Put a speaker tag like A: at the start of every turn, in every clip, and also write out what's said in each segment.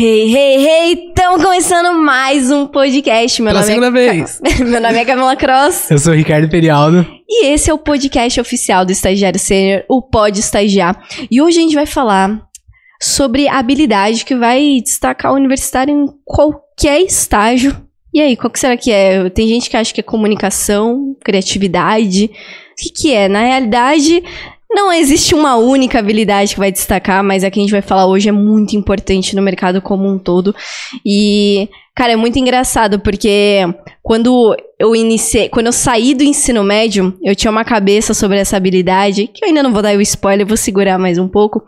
A: Hey, hey, hey! Estamos começando mais um podcast. Meu
B: Pela
A: nome
B: segunda
A: é
B: vez.
A: Meu nome é Camila Cross
B: Eu sou o Ricardo Perialdo.
A: e esse é o podcast oficial do Estagiário Sênior, o Pode Estagiar. E hoje a gente vai falar sobre a habilidade que vai destacar o universitário em qualquer estágio. E aí, qual que será que é? Tem gente que acha que é comunicação, criatividade. O que, que é? Na realidade, não existe uma única habilidade que vai destacar, mas a que a gente vai falar hoje é muito importante no mercado como um todo. E, cara, é muito engraçado porque quando eu iniciei, quando eu saí do ensino médio, eu tinha uma cabeça sobre essa habilidade, que eu ainda não vou dar o spoiler, vou segurar mais um pouco,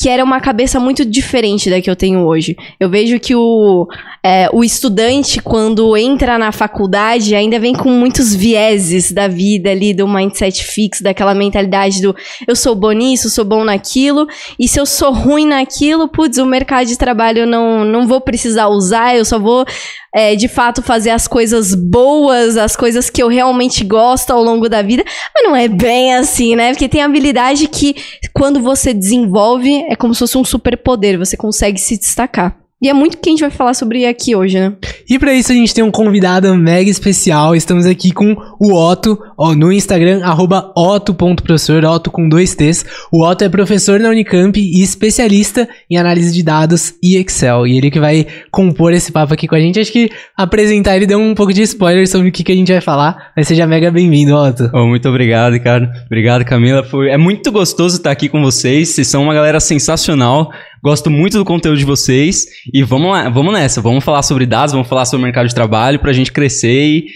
A: que era uma cabeça muito diferente da que eu tenho hoje. Eu vejo que o, é, o estudante, quando entra na faculdade, ainda vem com muitos vieses da vida ali, do mindset fixo, daquela mentalidade do eu sou bom nisso, sou bom naquilo, e se eu sou ruim naquilo, putz, o mercado de trabalho eu não, não vou precisar usar, eu só vou é, de fato fazer as coisas boas, as coisas que eu realmente gosto ao longo da vida. Mas não é bem assim, né? Porque tem habilidade que, quando você desenvolve, é como se fosse um superpoder, você consegue se destacar. E é muito que a gente vai falar sobre aqui hoje, né?
B: E pra isso a gente tem um convidado mega especial. Estamos aqui com o Otto, ó, no Instagram, arroba otto.professor, Otto com dois T's. O Otto é professor na Unicamp e especialista em análise de dados e Excel. E ele que vai compor esse papo aqui com a gente. Acho que apresentar ele deu um pouco de spoiler sobre o que, que a gente vai falar. Mas seja mega bem-vindo, Otto.
C: Oh, muito obrigado, Ricardo. Obrigado, Camila. Foi... É muito gostoso estar aqui com vocês. Vocês são uma galera sensacional. Gosto muito do conteúdo de vocês. E vamos lá, vamos nessa. Vamos falar sobre dados, vamos falar sobre o mercado de trabalho pra gente crescer e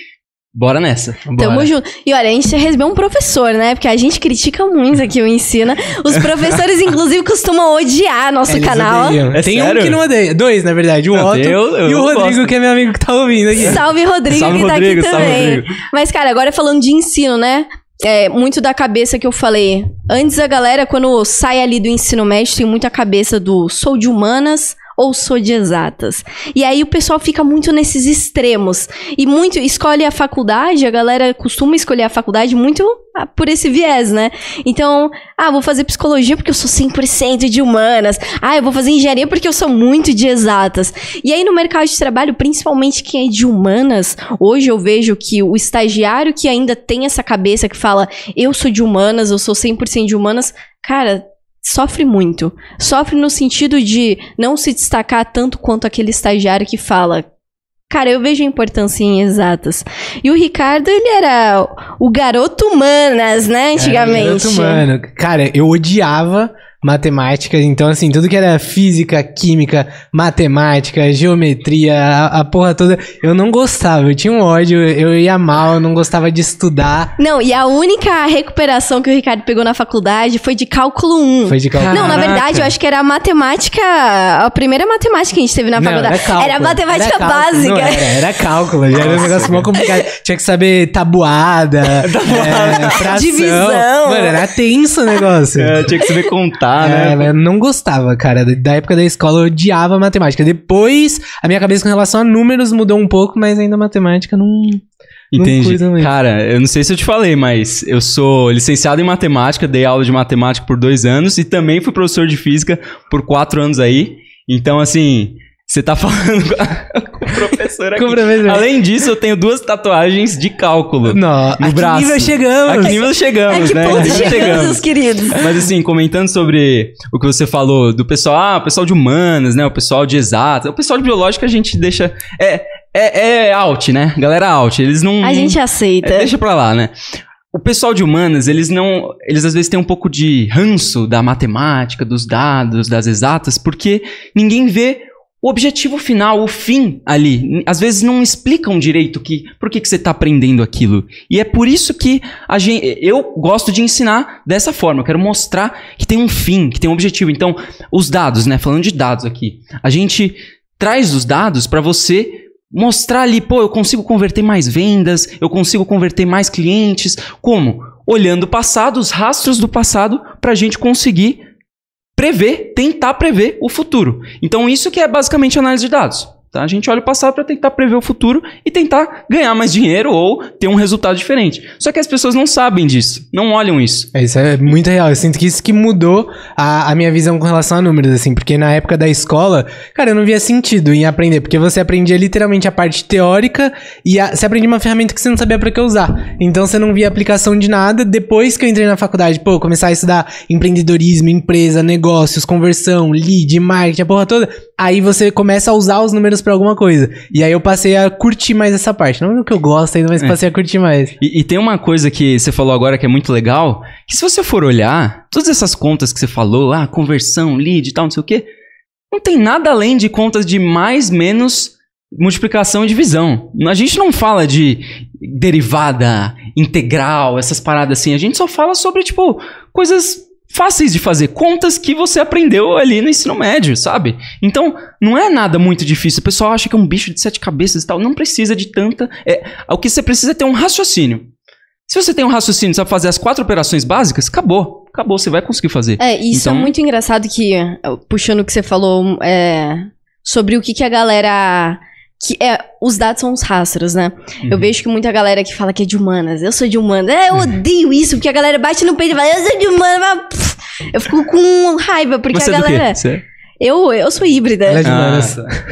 C: bora nessa.
A: Tamo
B: Bora.
A: junto. E olha, a gente recebeu um professor, né? Porque a gente critica muito aqui o Ensina. Os professores, inclusive, costumam odiar nosso
B: Eles
A: canal.
B: odeiam.
C: É
B: tem um
C: sério?
B: que não odeia. Dois, na verdade. O
C: Não,
B: Otto
C: eu- eu
B: e o Rodrigo,
C: gosto.
B: que é meu amigo que tá ouvindo aqui.
A: Salve, Rodrigo,
C: Salve,
A: que tá
C: Rodrigo,
A: aqui
C: salve,
A: também.
C: Rodrigo.
A: Mas, cara, agora falando de ensino, né? É, muito da cabeça que eu falei. Antes a galera, quando sai ali do ensino médio, tem muita cabeça do sou de humanas ou sou de exatas. E aí o pessoal fica muito nesses extremos. E muito escolhe a faculdade, a galera costuma escolher a faculdade muito ah, por esse viés, né? Então, ah, vou fazer psicologia porque eu sou 100% de humanas. Ah, eu vou fazer engenharia porque eu sou muito de exatas. E aí no mercado de trabalho, principalmente quem é de humanas, hoje eu vejo que o estagiário que ainda tem essa cabeça que fala, eu sou de humanas, eu sou 100% de humanas, cara, sofre muito. Sofre no sentido de não se destacar tanto quanto aquele estagiário que fala, Cara, eu vejo a importância em exatas. E o Ricardo, ele era o garoto humanas, né, antigamente.
B: Garoto humano. Cara, eu odiava matemática, então assim, tudo que era física, química, matemática, geometria, a, a porra toda, eu não gostava, eu tinha um ódio, eu ia mal, eu não gostava de estudar.
A: Não, e a única recuperação que o Ricardo pegou na faculdade foi de cálculo 1.
B: Foi de cálculo.
A: Não, na verdade, eu acho que era a matemática. A primeira matemática que a gente teve na
B: Não,
A: faculdade.
B: era, cálculo,
A: Era matemática
B: era cálculo,
A: básica.
B: Não era, era cálculo, já era um negócio mó complicado. Tinha que saber tabuada, é, fração.
A: Divisão.
B: Mano, era tenso o negócio.
C: É, tinha que saber contar,
B: É,
C: né?
B: mas eu não gostava, cara. Da época da escola eu odiava matemática. Depois, a minha cabeça com relação a números mudou um pouco, mas ainda matemática não.
C: Entendi. Cara, eu não sei se eu te falei, mas eu sou licenciado em matemática, dei aula de matemática por dois anos e também fui professor de física por quatro anos aí. Então, assim, você tá falando com o professor aqui.
B: Professor.
C: Além disso, eu tenho duas tatuagens de cálculo.
B: Não,
C: No
B: a que
C: braço.
B: nível chegamos?
C: A que nível chegamos,
A: É que
C: né?
A: ponto
C: A que nível
A: chegamos, meus queridos.
C: Mas assim, comentando sobre o que você falou do pessoal, ah, o pessoal de humanas, né? O pessoal de exatas. O pessoal de biológica a gente deixa. É, é, é out, né? Galera out. Eles não.
A: A gente aceita.
C: É, deixa pra lá, né? O pessoal de humanas, eles não. Eles às vezes têm um pouco de ranço da matemática, dos dados, das exatas, porque ninguém vê o objetivo final, o fim ali. Às vezes não explicam direito que por que, que você está aprendendo aquilo. E é por isso que a gente, eu gosto de ensinar dessa forma. Eu quero mostrar que tem um fim, que tem um objetivo. Então, os dados, né? Falando de dados aqui, a gente traz os dados para você mostrar ali, pô, eu consigo converter mais vendas, eu consigo converter mais clientes. Como? Olhando o passado, os rastros do passado, para a gente conseguir prever, tentar prever o futuro. Então, isso que é basicamente análise de dados. Tá? A gente olha o passado para tentar prever o futuro e tentar ganhar mais dinheiro ou ter um resultado diferente. Só que as pessoas não sabem disso, não olham isso.
B: É, isso é muito real. Eu sinto que isso que mudou a, a minha visão com relação a números, assim, porque na época da escola, cara, eu não via sentido em aprender, porque você aprendia literalmente a parte teórica e a, você aprendia uma ferramenta que você não sabia para que usar. Então você não via aplicação de nada. Depois que eu entrei na faculdade, pô, começar a estudar empreendedorismo, empresa, negócios, conversão, lead, marketing, a porra toda, aí você começa a usar os números pra alguma coisa. E aí eu passei a curtir mais essa parte. Não é o que eu gosto ainda, mas
C: É.
B: passei a curtir mais.
C: E, e tem uma coisa que você falou agora que é muito legal, que se você for olhar, todas essas contas que você falou, ah, conversão, lead e tal, não sei o quê, não tem nada além de contas de mais, menos multiplicação e divisão. A gente não fala de derivada, integral, essas paradas assim. A gente só fala sobre, tipo, coisas fáceis de fazer, contas que você aprendeu ali no ensino médio, sabe? Então, não é nada muito difícil. O pessoal acha que é um bicho de sete cabeças e tal. Não precisa de tanta. É, o que você precisa é ter um raciocínio. Se você tem um raciocínio sabe fazer as quatro operações básicas, acabou. Acabou, você vai conseguir fazer.
A: É, isso
C: Então-
A: é muito engraçado que, puxando o que você falou, é, sobre o que, que a galera. Que é, os dados são os rastros, né? Eu
C: Uhum.
A: vejo que muita galera que fala que é de humanas. Eu sou de humanas. É, eu odeio isso, porque a galera bate no peito e fala, eu sou de humanas. Eu fico com raiva, porque
C: Você
A: a
C: é do
A: galera.
C: quê? Você...
A: Eu, eu sou híbrida.
B: Ela é de
C: Ah.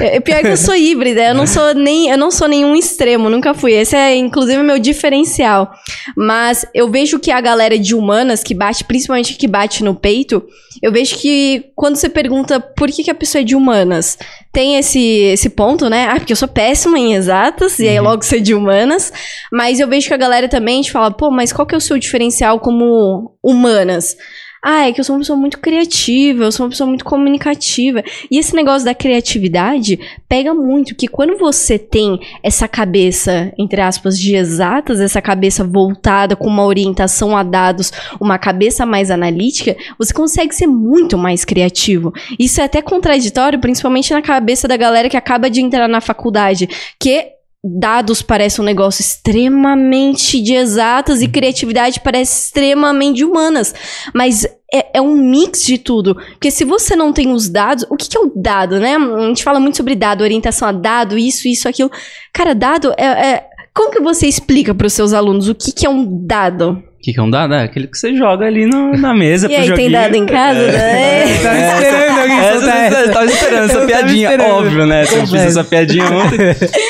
A: É, pior que eu sou híbrida, eu não sou nem, eu não sou nenhum extremo, nunca fui. Esse é inclusive meu diferencial. Mas eu vejo que a galera de humanas que bate, principalmente que bate no peito, eu vejo que quando você pergunta por que, que a pessoa é de humanas, tem esse, esse ponto, né? Ah, porque eu sou péssima em exatas, e aí
C: Uhum.
A: logo ser de humanas. Mas eu vejo que a galera também te fala, pô, mas qual que é o seu diferencial como humanas? Ah, é que eu sou uma pessoa muito criativa, eu sou uma pessoa muito comunicativa. E esse negócio da criatividade pega muito, que quando você tem essa cabeça, entre aspas, de exatas, essa cabeça voltada com uma orientação a dados, uma cabeça mais analítica, você consegue ser muito mais criativo. Isso é até contraditório, principalmente na cabeça da galera que acaba de entrar na faculdade, que dados parece um negócio extremamente de exatas e criatividade parece extremamente humanas. Mas é, é um mix de tudo. Porque se você não tem os dados, o que, que é o dado, né? A gente fala muito sobre dado, orientação a dado, isso, isso, aquilo. Cara, dado é. é- como que você explica para os seus alunos o que, que é um dado?
C: O que, que é um dado? É aquele que você joga ali no- na mesa
A: E
C: pro
A: aí, tem
C: joguinho.
A: dado em casa? né?
B: Tava esperando alguém
C: Essa,
B: soltar
C: essa,
B: essa.
C: tava esperando essa
B: tava
C: piadinha,
B: esperando.
C: óbvio, né? Você
B: Confesso.
C: essa piadinha ontem.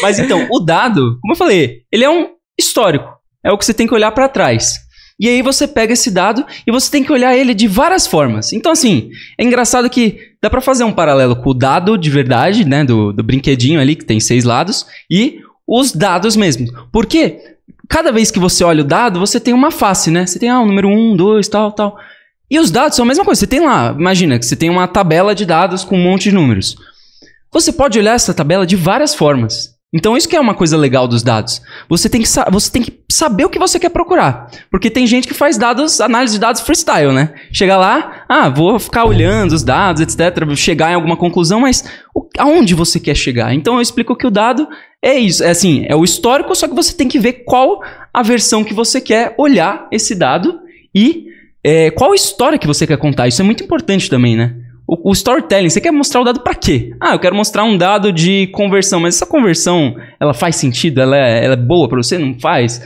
C: Mas então, o dado, como eu falei, ele é um histórico. É o que você tem que olhar pra trás. E aí você pega esse dado e você tem que olhar ele de várias formas. Então, assim, é engraçado que dá pra fazer um paralelo com o dado de verdade, né? Do, do brinquedinho ali, que tem seis lados, e os dados mesmo. Porque cada vez que você olha o dado, você tem uma face, né? Você tem, ah, o número um, dois, tal, tal. E os dados são a mesma coisa. Você tem lá, imagina que você tem uma tabela de dados com um monte de números. Você pode olhar essa tabela de várias formas. Então isso que é uma coisa legal dos dados. Você tem que, você tem que saber o que você quer procurar. Porque tem gente que faz dados, análise de dados freestyle, né? Chega lá, ah, vou ficar olhando os dados, etc, chegar em alguma conclusão, mas aonde você quer chegar? Então eu explico que o dado é isso, é assim, é o histórico, só que você tem que ver qual a versão que você quer olhar esse dado e é, qual história que você quer contar. Isso é muito importante também, né? O, o storytelling, você quer mostrar o dado pra quê? Ah, eu quero mostrar um dado de conversão, mas essa conversão, ela faz sentido? Ela é, ela é boa pra você? Não faz?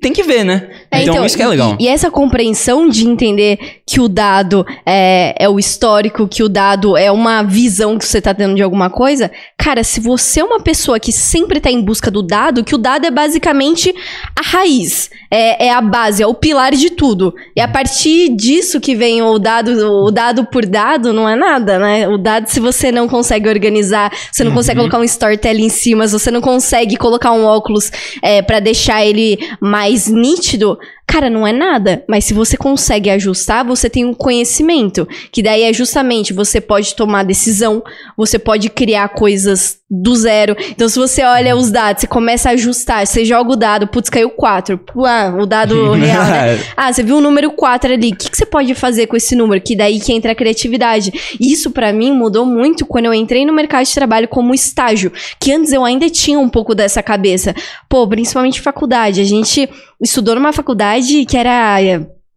C: Tem que ver, né?
A: É,
C: então, isso que é
A: e-
C: legal.
A: E, essa compreensão de entender que o dado é, é o histórico, que o dado é uma visão que você tá tendo de alguma coisa, cara, se você é uma pessoa que sempre tá em busca do dado, que o dado é basicamente a raiz, é, é a base, é o pilar de tudo. E a partir disso que vem o dado, o dado por dado, não é nada, né? O dado, se você não consegue organizar, você não consegue
C: Uhum.
A: colocar um storytelling em cima, se você não consegue colocar um óculos é, para deixar ele mais nítido, cara, não é nada. Mas se você consegue ajustar, você tem um conhecimento. Que daí é justamente você pode tomar decisão, você pode criar coisas do zero. Então, se você olha os dados, você começa a ajustar, você joga o dado, putz, caiu 4. Ah, o dado real, né? Ah, você viu o número 4 ali. O que, que você pode fazer com esse número? Que daí que entra a criatividade. Isso pra mim mudou muito quando eu entrei no mercado de trabalho como estágio. Que antes eu ainda tinha um pouco dessa cabeça. Pô, principalmente faculdade. A gente estudou numa faculdade que era.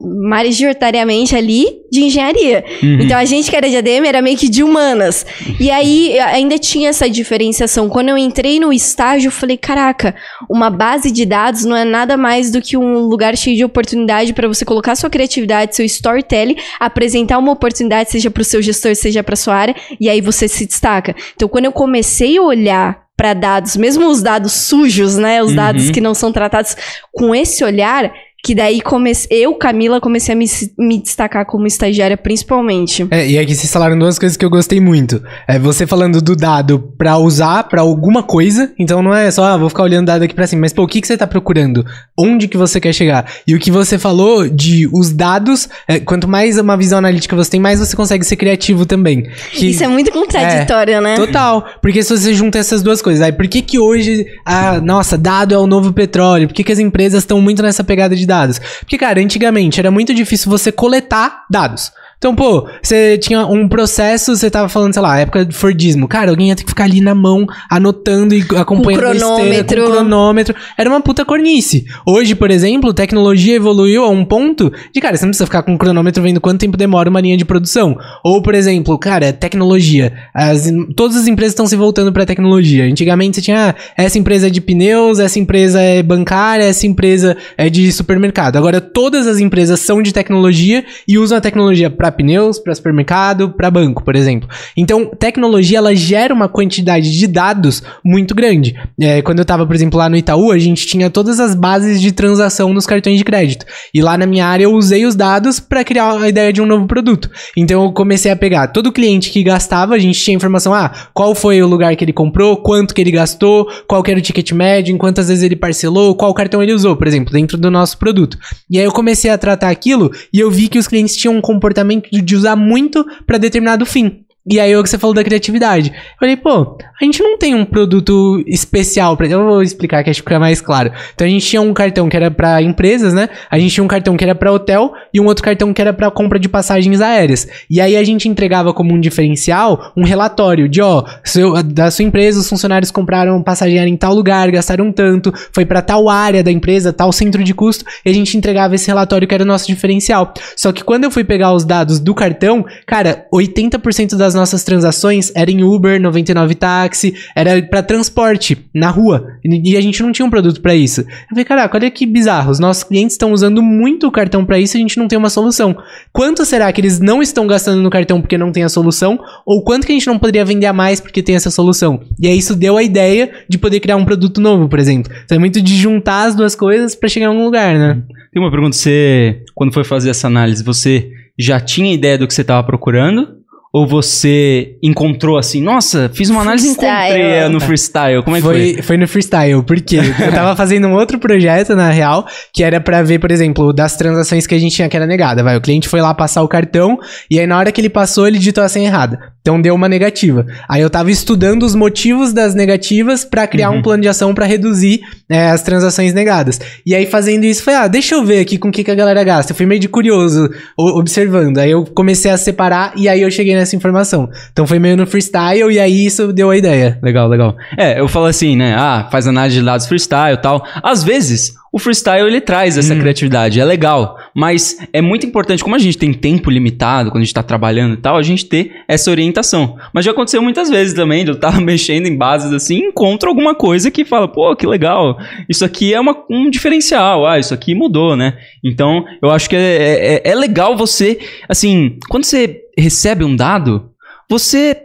A: majoritariamente ali de engenharia.
C: Uhum.
A: Então a gente que era de ADM era meio que de humanas. E aí ainda tinha essa diferenciação. Quando eu entrei no estágio, eu falei: caraca, uma base de dados não é nada mais do que um lugar cheio de oportunidade para você colocar sua criatividade, seu storytelling, apresentar uma oportunidade, seja para o seu gestor, seja para sua área, e aí você se destaca. Então quando eu comecei a olhar para dados, mesmo os dados sujos, né, os
C: Uhum.
A: dados que não são tratados com esse olhar, que daí comece... eu, Camila, comecei a me, me destacar como estagiária, principalmente.
B: É, e aqui vocês falaram duas coisas que eu gostei muito. É você falando do dado pra usar pra alguma coisa. Então não é só, ah, vou ficar olhando dado aqui pra cima. Mas, pô, o que, que você tá procurando? Onde que você quer chegar? E o que você falou de os dados, é, quanto mais uma visão analítica você tem, mais você consegue ser criativo também. Que-
A: Isso é muito contraditório, né?
B: Total. Porque se você junta essas duas coisas, aí por que que hoje, ah, nossa, dado é o novo petróleo? Por que que as empresas estão muito nessa pegada de dados? Porque, cara, antigamente era muito difícil você coletar dados. Então, pô, você tinha um processo, você tava falando, sei lá, época de Fordismo. Cara, alguém ia ter que ficar ali na mão, anotando e acompanhando esteira,
A: cronômetro.
B: com cronômetro. Era uma puta cornice. Hoje, por exemplo, tecnologia evoluiu a um ponto de, cara, você não precisa ficar com um cronômetro vendo quanto tempo demora uma linha de produção. Ou, por exemplo, cara, tecnologia. As, todas as empresas estão se voltando pra tecnologia. Antigamente você tinha, ah, essa empresa é de pneus, essa empresa é bancária, essa empresa é de supermercado. Agora, todas as empresas são de tecnologia e usam a tecnologia pra pneus, pra supermercado, pra banco, por exemplo. Então, tecnologia, ela gera uma quantidade de dados muito grande. É, quando eu tava, por exemplo, lá no Itaú, a gente tinha todas as bases de transação nos cartões de crédito. E lá na minha área eu usei os dados para criar a ideia de um novo produto. Então eu comecei a pegar todo cliente que gastava, a gente tinha informação, ah, qual foi o lugar que ele comprou, quanto que ele gastou, qual era o ticket médio, quantas vezes ele parcelou, qual cartão ele usou, por exemplo, dentro do nosso produto. E aí eu comecei a tratar aquilo e eu vi que os clientes tinham um comportamento de usar muito para determinado fim. E aí, o que você falou da criatividade. Eu falei, pô, a gente não tem um produto especial pra. Eu vou explicar que acho que fica mais claro. Então a gente tinha um cartão que era pra empresas, né? A gente tinha um cartão que era pra hotel e um outro cartão que era pra compra de passagens aéreas. E aí a gente entregava como um diferencial um relatório de, ó, seu, da sua empresa, os funcionários compraram passagem aérea em tal lugar, gastaram tanto, foi pra tal área da empresa, tal centro de custo, e a gente entregava esse relatório que era o nosso diferencial. Só que quando eu fui pegar os dados do cartão, cara, 80% das nossas transações era em Uber, 99 táxi, era pra transporte na rua. E a gente não tinha um produto pra isso. Eu falei, caraca, olha que bizarro. Os nossos clientes estão usando muito o cartão pra isso e a gente não tem uma solução. Quanto será que eles não estão gastando no cartão porque não tem a solução? Ou quanto que a gente não poderia vender a mais porque tem essa solução? E aí isso deu a ideia de poder criar um produto novo, por exemplo. Então é muito de juntar as duas coisas pra chegar em algum lugar, né?
C: Tem uma pergunta, você, quando foi fazer essa análise, você já tinha ideia do que você estava procurando? Ou você encontrou assim, nossa, fiz uma análise e encontrei é, no freestyle. Como é que foi?
B: foi, foi no freestyle, porque eu tava fazendo um outro projeto, na real, que era pra ver, por exemplo, das transações que a gente tinha que era negada. Vai, o cliente foi lá passar o cartão, e aí na hora que ele passou, ele digitou a senha errada. Então deu uma negativa. Aí eu tava estudando os motivos das negativas pra criar
C: Uhum.
B: um plano de ação pra reduzir é, as transações negadas. E aí fazendo isso, foi, ah, deixa eu ver aqui com o que, que a galera gasta. Eu fui meio de curioso, observando. Aí eu comecei a separar, e aí eu cheguei nessa informação. Então foi meio no freestyle, e aí isso deu a ideia.
C: Legal, legal. É, eu falo assim, né? Ah, faz análise de dados freestyle e tal. Às vezes, o freestyle ele traz essa
B: Hum.
C: criatividade, é legal. Mas é muito importante, como a gente tem tempo limitado, quando a gente tá trabalhando e tal, a gente ter essa orientação. Mas já aconteceu muitas vezes também, eu estar mexendo em bases assim, encontro alguma coisa que fala, pô, que legal. Isso aqui é uma- um diferencial. Ah, isso aqui mudou, né? Então, eu acho que é, é- é legal você, assim, quando você recebe um dado, você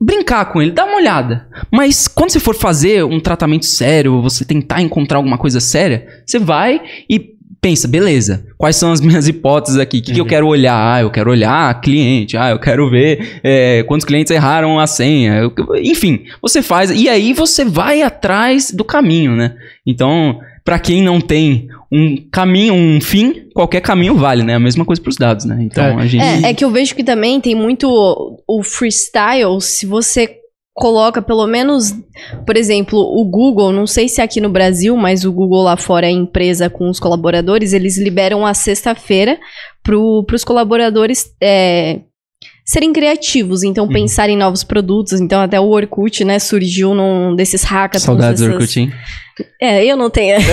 C: brincar com ele, dar uma olhada. Mas quando você for fazer um tratamento sério, você tentar encontrar alguma coisa séria, você vai e pensa, beleza, quais são as minhas hipóteses aqui? O que, que eu quero olhar? Ah, eu quero olhar cliente, ah, eu quero ver é, quantos clientes erraram a senha. Eu- enfim, você faz e aí você vai atrás do caminho, né? Então, pra quem não tem um caminho, um fim, qualquer caminho vale, né? A mesma coisa pros dados, né? Então, a gente...
A: É, é que eu vejo que também tem muito o freestyle, se você coloca pelo menos, por exemplo, o Google, não sei se aqui no Brasil, mas o Google lá fora é empresa com os colaboradores, eles liberam a sexta-feira para os colaboradores é, serem criativos, então
C: Uhum.
A: pensar em novos produtos. Então até o Orkut, né, surgiu num desses hackathons.
C: Saudades do
A: dessas-
C: Orkut, hein?
A: É, eu não tenho.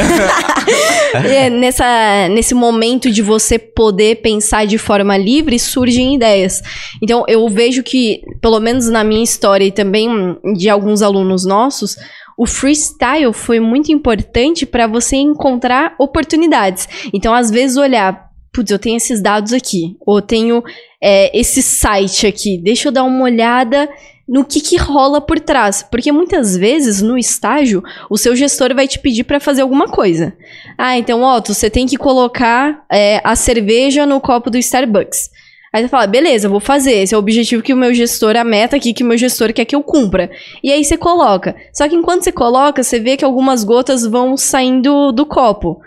A: É, nessa, nesse momento de você poder pensar de forma livre, surgem ideias. Então, eu vejo que, pelo menos na minha história e também de alguns alunos nossos, o freestyle foi muito importante para você encontrar oportunidades. Então, às vezes, olhar, putz, eu tenho esses dados aqui, ou tenho é, esse site aqui, deixa eu dar uma olhada no que, que rola por trás. Porque muitas vezes, no estágio, o seu gestor vai te pedir para fazer alguma coisa. Ah, então, Otto, você tem que colocar é, a cerveja no copo do Starbucks. Aí você fala, beleza, vou fazer. Esse é o objetivo que o meu gestor, a meta aqui que o meu gestor quer que eu cumpra. E aí você coloca. Só que enquanto você coloca, você vê que algumas gotas vão saindo do copo.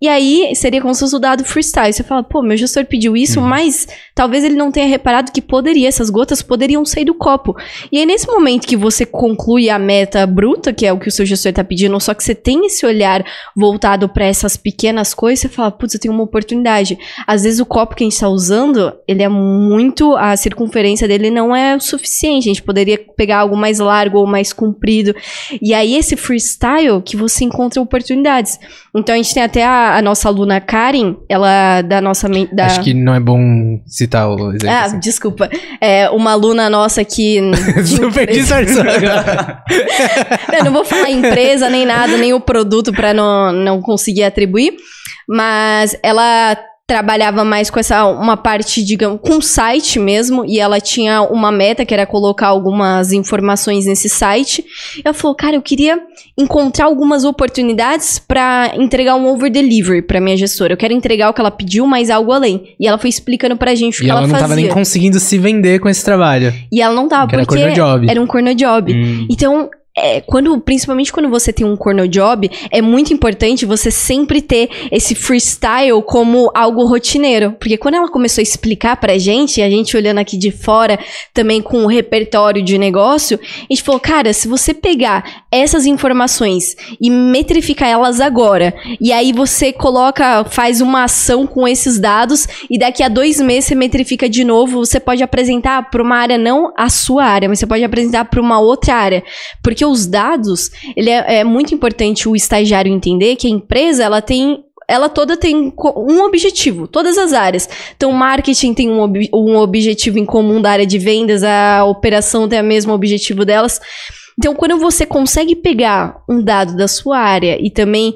A: E aí seria como se fosse o dado freestyle. Você fala, pô, meu gestor pediu isso, mas talvez ele não tenha reparado que poderia, essas gotas poderiam sair do copo. E aí, nesse momento que você conclui a meta bruta, que é o que o seu gestor tá pedindo, só que você tem esse olhar voltado para essas pequenas coisas, você fala, putz, eu tenho uma oportunidade. Às vezes o copo que a gente tá usando, ele é muito. A circunferência dele não é o suficiente. A gente poderia pegar algo mais largo ou mais comprido. E aí, esse freestyle que você encontra oportunidades. Então a gente tem até a, a nossa aluna Karen, ela da nossa. Da...
B: Acho que não é bom citar o exemplo.
A: Ah,
B: assim.
A: desculpa. É uma aluna nossa que.
B: Super disfarçou agora.
A: eu não vou falar empresa nem nada, nem o produto pra não, não conseguir atribuir. Mas ela trabalhava mais com essa uma parte, digamos, com site mesmo, e ela tinha uma meta que era colocar algumas informações nesse site. E ela falou: "Cara, eu queria encontrar algumas oportunidades pra entregar um over delivery pra minha gestora. Eu quero entregar o que ela pediu, mas algo além". E ela foi explicando pra gente o
B: E
A: que
B: ela
A: ela,
B: não
A: fazia.
B: tava nem conseguindo se vender com esse trabalho.
A: E ela não tava
B: Que era
A: porque
B: corno job.
A: era um corno job.
C: Hum.
A: Então, é, quando, principalmente quando você tem um corno job, é muito importante você sempre ter esse freestyle como algo rotineiro. Porque quando ela começou a explicar pra gente, a gente olhando aqui de fora, também com o repertório de negócio, a gente falou, cara, se você pegar essas informações e metrificar elas agora, e aí você coloca, faz uma ação com esses dados, e daqui a dois meses você metrifica de novo, você pode apresentar para uma área, não a sua área, mas você pode apresentar para uma outra área. Porque os dados, ele é, é muito importante o estagiário entender que a empresa, ela tem ela toda tem um objetivo, todas as áreas. Então, marketing tem um, ob- um objetivo em comum da área de vendas, a operação tem o mesmo objetivo delas. Então, quando você consegue pegar um dado da sua área e também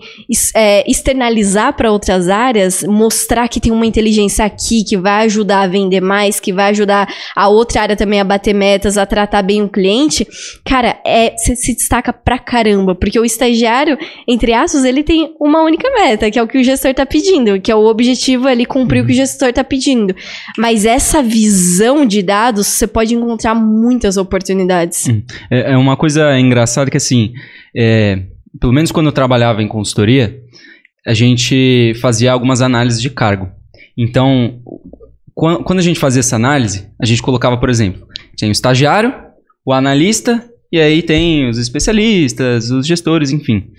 A: é, externalizar para outras áreas, mostrar que tem uma inteligência aqui que vai ajudar a vender mais, que vai ajudar a outra área também a bater metas, a tratar bem o cliente, cara, é, você se destaca pra caramba, porque o estagiário, entre aspas, ele tem uma única meta, que é o que o gestor tá pedindo, que é o objetivo ali cumprir o que o gestor tá pedindo. Mas essa visão de dados, você pode encontrar muitas oportunidades.
C: É, é uma coisa engraçada que, assim, é, pelo menos quando eu trabalhava em consultoria, a gente fazia algumas análises de cargo. Então, quan- quando a gente fazia essa análise, a gente colocava, por exemplo, tem o estagiário, o analista, e aí tem os especialistas, os gestores, enfim.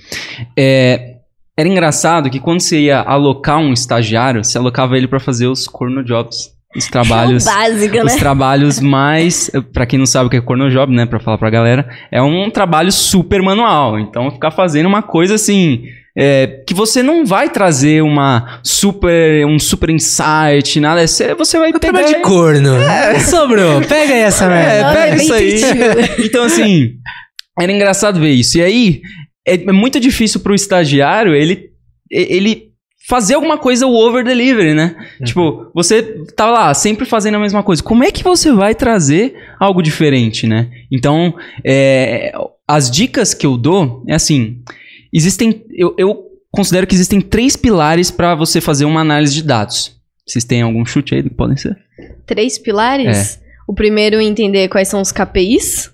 C: É, era engraçado que quando você ia alocar um estagiário, você alocava ele para fazer os corno jobs. Os trabalhos
A: É o básico,
C: os
A: né?
C: trabalhos mais, pra quem não sabe o que é cornojob, né, Pra falar pra galera, é um trabalho super manual. Então, ficar fazendo uma coisa assim, é, que você não vai trazer uma super, um super insight, nada, você, você vai pegar...
B: Trabalho de corno. Sobrou. Pega aí essa
C: É,
B: merda.
C: Pega
A: é bem
C: isso aí. Então, assim, era engraçado ver isso. E aí, é é muito difícil pro estagiário ele, ele fazer alguma coisa o over delivery, né? Tipo, você tá lá sempre fazendo a mesma coisa. Como é que você vai trazer algo diferente, né? Então, é, as dicas que eu dou é assim: existem. Eu, eu considero que existem três pilares para você fazer uma análise de dados. Vocês têm algum chute aí do que podem ser?
A: Três pilares. O primeiro, entender quais são os KPIs.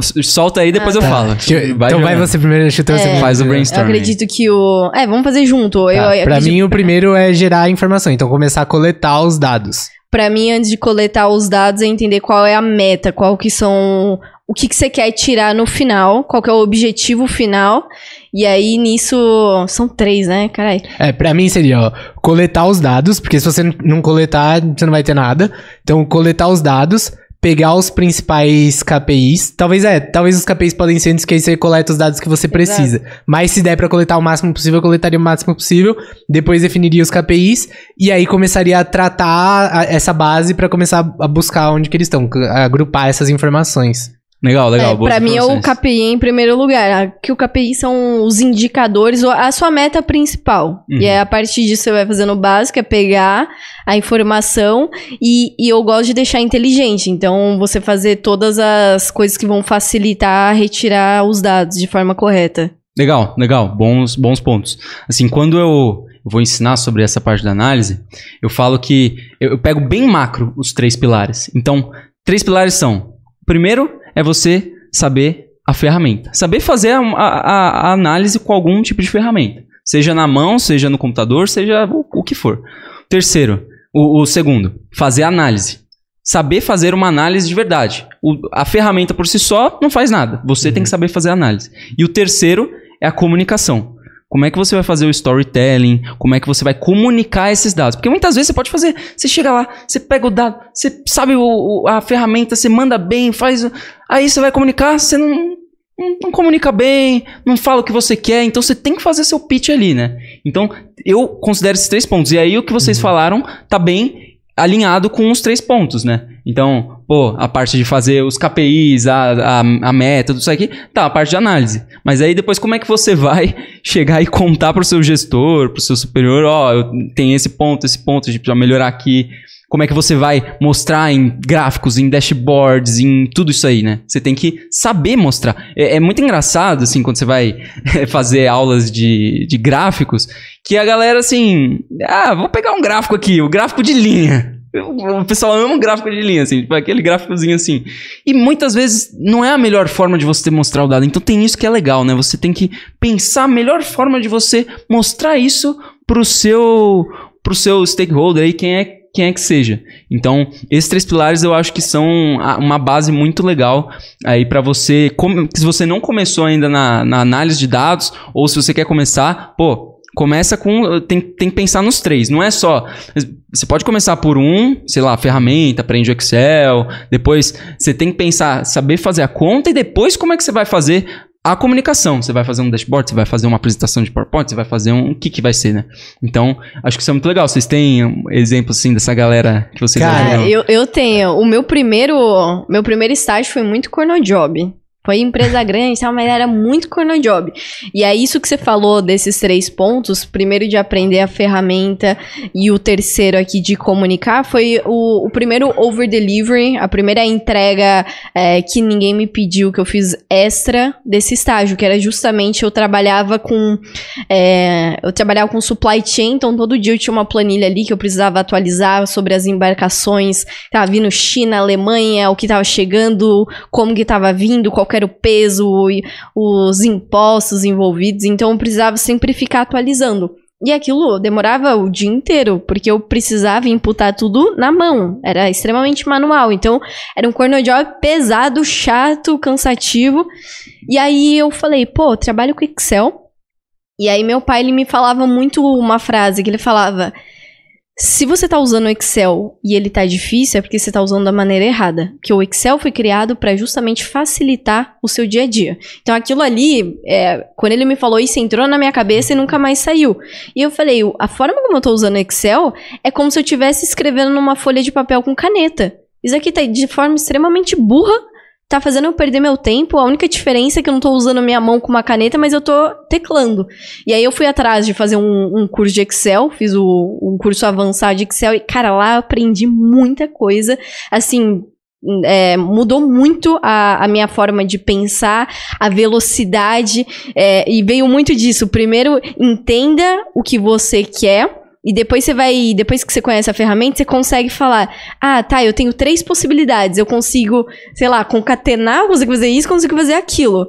C: Solta aí, depois
A: Ah,
C: eu
B: Tá.
C: falo.
B: Deixa eu- então vai você primeiro, chuta você
A: É.
B: primeiro.
C: Faz o
A: Eu
C: brainstorm.
A: acredito que o. É, vamos fazer junto.
B: Tá,
A: eu, eu
B: pra
A: acredito-
B: mim, o primeiro é gerar a informação. Então, começar a coletar os dados.
A: Pra mim, antes de coletar os dados, é entender qual é a meta, qual que são. O que, que você quer tirar no final, qual que é o objetivo final. E aí nisso são três, né? Caralho.
B: É, pra mim seria, ó, coletar os dados, porque se você não coletar, você não vai ter nada. Então, coletar os dados, pegar os principais KPIs. Talvez é, talvez os KPIs podem ser antes que aí você coleta os dados que você precisa. Mas se der pra coletar o máximo possível, eu coletaria o máximo possível. Depois definiria os KPIs e aí começaria a tratar a- essa base pra começar a buscar onde que eles estão, agrupar essas informações.
C: Legal, legal.
A: É, pra mim é o. KPI em primeiro lugar. Que o KPI são os indicadores, a sua meta principal.
C: Uhum.
A: E aí, a partir disso, você vai fazendo o básico, é pegar a informação e, e eu gosto de deixar inteligente. Então, você fazer todas as coisas que vão facilitar retirar os dados de forma correta.
C: Legal, legal. Bons, bons pontos. Assim, quando eu vou ensinar sobre essa parte da análise, eu falo que eu, eu pego bem macro os três pilares. Então, três pilares são: primeiro é você saber a ferramenta, saber fazer a, a- a análise com algum tipo de ferramenta, seja na mão, seja no computador, seja o, o que for. Terceiro, o, o segundo, fazer análise. Saber fazer uma análise de verdade. O- a ferramenta por si só não faz nada. Você tem que saber fazer análise. E o terceiro é a comunicação. Como é que você vai fazer o storytelling? Como é que você vai comunicar esses dados? Porque muitas vezes você pode fazer, você chega lá, você pega o dado, você sabe o- o- a ferramenta, você manda bem, faz. Aí você vai comunicar, você não, não, não comunica bem, não fala o que você quer, então você tem que fazer seu pitch ali, né? Então eu considero esses três pontos. E aí o que vocês falaram tá bem alinhado com os três pontos, né? Então, pô, a parte de fazer os KPIs, a, a, a meta, tudo isso aqui, tá, a parte de análise. Mas aí depois como é que você vai chegar e contar pro seu gestor, pro seu superior, ó, eu tenho esse ponto, esse ponto, a gente precisa melhorar aqui. Como é que você vai mostrar em gráficos, em dashboards, em tudo isso aí, né? Você tem que saber mostrar. É, é muito engraçado, assim, quando você vai fazer aulas de, de gráficos, que a galera, assim, ah, vou pegar um gráfico aqui, o gráfico de linha. O pessoal ama um gráfico de linha, assim, tipo aquele gráficozinho assim. E muitas vezes não é a melhor forma de você mostrar o dado. Então tem isso que é legal, né? Você tem que pensar a melhor forma de você mostrar isso pro seu, pro seu stakeholder aí, quem é, quem é que seja. Então, esses três pilares eu acho que são uma base muito legal aí para você. Se você não começou ainda na, na análise de dados, ou se você quer começar, pô, começa com. Tem, tem que pensar nos três. Não é só. Você pode começar por um, sei lá, ferramenta, aprende o Excel. Depois você tem que pensar, saber fazer a conta e depois como é que você vai fazer a comunicação. Você vai fazer um dashboard, você vai fazer uma apresentação de PowerPoint, você vai fazer um. O que, que vai ser, né? Então, acho que isso é muito legal. Vocês têm um exemplo, assim, dessa galera que vocês
B: Cara,
C: ajudam?
A: Ah, eu, eu tenho. O meu primeiro, meu primeiro estágio foi muito cornojob. Foi empresa grande, tal, mas era muito cornojob. E é isso que você falou desses três pontos. Primeiro de aprender a ferramenta e o terceiro aqui de comunicar foi o, o primeiro over delivery, a primeira entrega é, que ninguém me pediu, que eu fiz extra desse estágio, que era justamente eu trabalhava com é, eu trabalhava com supply chain, então todo dia eu tinha uma planilha ali que eu precisava atualizar sobre as embarcações que tava vindo China, Alemanha, o que tava chegando, como que tava vindo, qual que era o peso, os impostos envolvidos, então eu precisava sempre ficar atualizando. E aquilo demorava o dia inteiro, porque eu precisava imputar tudo na mão. Era extremamente manual. Então, era um cornojob pesado, chato, cansativo. E aí eu falei, pô, trabalho com Excel. E aí meu pai, ele me falava muito uma frase, que ele falava... Se você tá usando o Excel e ele tá difícil, é porque você tá usando da maneira errada. Que o Excel foi criado para justamente facilitar o seu dia a dia. Então aquilo ali, é, quando ele me falou isso, entrou na minha cabeça e nunca mais saiu. E eu falei, a forma como eu tô usando o Excel é como se eu estivesse escrevendo numa folha de papel com caneta. Isso aqui tá de forma extremamente burra, tá fazendo eu perder meu tempo. A única diferença é que eu não tô usando minha mão com uma caneta, mas eu tô teclando. E aí eu fui atrás de fazer um, um curso de Excel, fiz o, um curso avançado de Excel e, cara, lá eu aprendi muita coisa. Assim, é, mudou muito a, a, minha forma de pensar, a velocidade, é, e veio muito disso. Primeiro, entenda o que você quer. E depois você vai, depois que você conhece a ferramenta, você consegue falar: ah, tá, eu tenho três possibilidades. Eu consigo, sei lá, concatenar, consigo fazer isso, consigo fazer aquilo.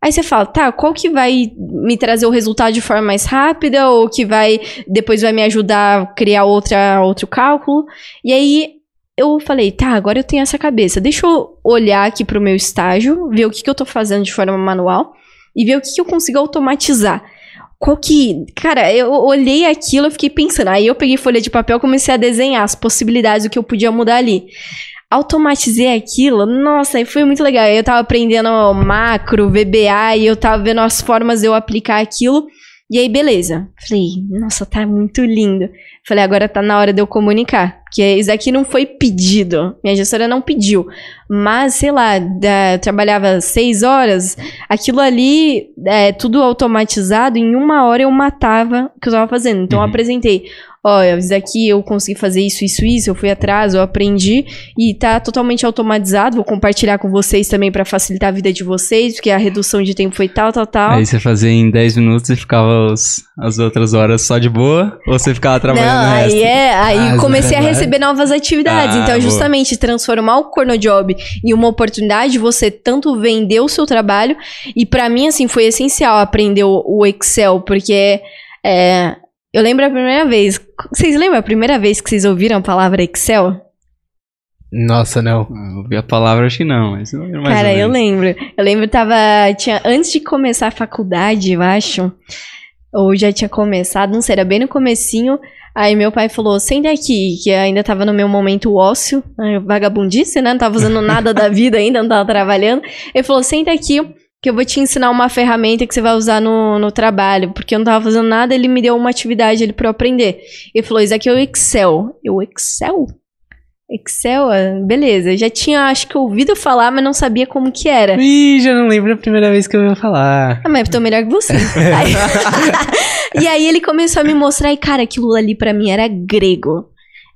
A: Aí você fala, tá, qual que vai me trazer o resultado de forma mais rápida, ou que vai, depois vai me ajudar a criar outra, outro cálculo. E aí eu falei, tá, agora eu tenho essa cabeça. Deixa eu olhar aqui pro meu estágio, ver o que, que eu tô fazendo de forma manual. e ver o que, que eu consigo automatizar. Qual que. Cara, eu olhei aquilo, eu fiquei pensando. Aí eu peguei folha de papel comecei a desenhar as possibilidades do que eu podia mudar ali. Automatizei aquilo, nossa, foi muito legal. Eu tava aprendendo macro, VBA, e eu tava vendo as formas de eu aplicar aquilo. E aí, beleza. Falei, nossa, tá muito lindo. Falei, agora tá na hora de eu comunicar. Porque isso aqui não foi pedido. Minha gestora não pediu. Mas, sei lá, da, eu trabalhava seis horas. Aquilo ali, é, tudo automatizado. Em uma hora eu matava o que eu tava fazendo. Então,
C: Uhum.
A: eu apresentei. Olha, isso aqui eu consegui fazer isso, isso, isso. Eu fui atrás, eu aprendi. E tá totalmente automatizado. Vou compartilhar com vocês também pra facilitar a vida de vocês. Porque a redução de tempo foi tal, tal, tal.
C: Aí você fazia em 10 minutos e ficava os- as outras horas só de boa? Ou você ficava trabalhando
A: Não,
C: no resto?
A: aí é, aí
B: Ah,
A: comecei a receber novas atividades.
C: Ah,
A: então,
C: boa.
A: justamente transformar o Cornojob em uma oportunidade de você tanto vender o seu trabalho e pra mim assim foi essencial aprender o, o Excel, porque é, eu lembro a primeira vez. Vocês lembram a primeira vez que vocês ouviram a palavra Excel?
B: Nossa, não.
C: Ah, eu ouvi a palavra, acho que não, mas lembro mais
A: Cara, eu lembro. Eu lembro, tava. Tinha, antes de começar a faculdade, eu acho. Ou já tinha começado, não sei, era bem no comecinho. Aí meu pai falou, senta aqui, que ainda tava no meu momento ócio, né, vagabundice, né? Não tava fazendo nada da vida ainda, não tava trabalhando. Ele falou, senta aqui, que eu vou te ensinar uma ferramenta que você vai usar no, no trabalho. Porque eu não tava fazendo nada, ele me deu uma atividade ali pra eu aprender. Ele falou, isso aqui é o Excel. Eu, Excel? Excel? Ah, Beleza, já tinha, acho que, ouvido falar, mas não sabia como que era.
B: Ih, já não lembro a primeira vez que eu ia falar.
A: Ah, mas eu tô melhor que você. Aí- e aí ele começou a me mostrar, e cara, aquilo ali pra mim era grego.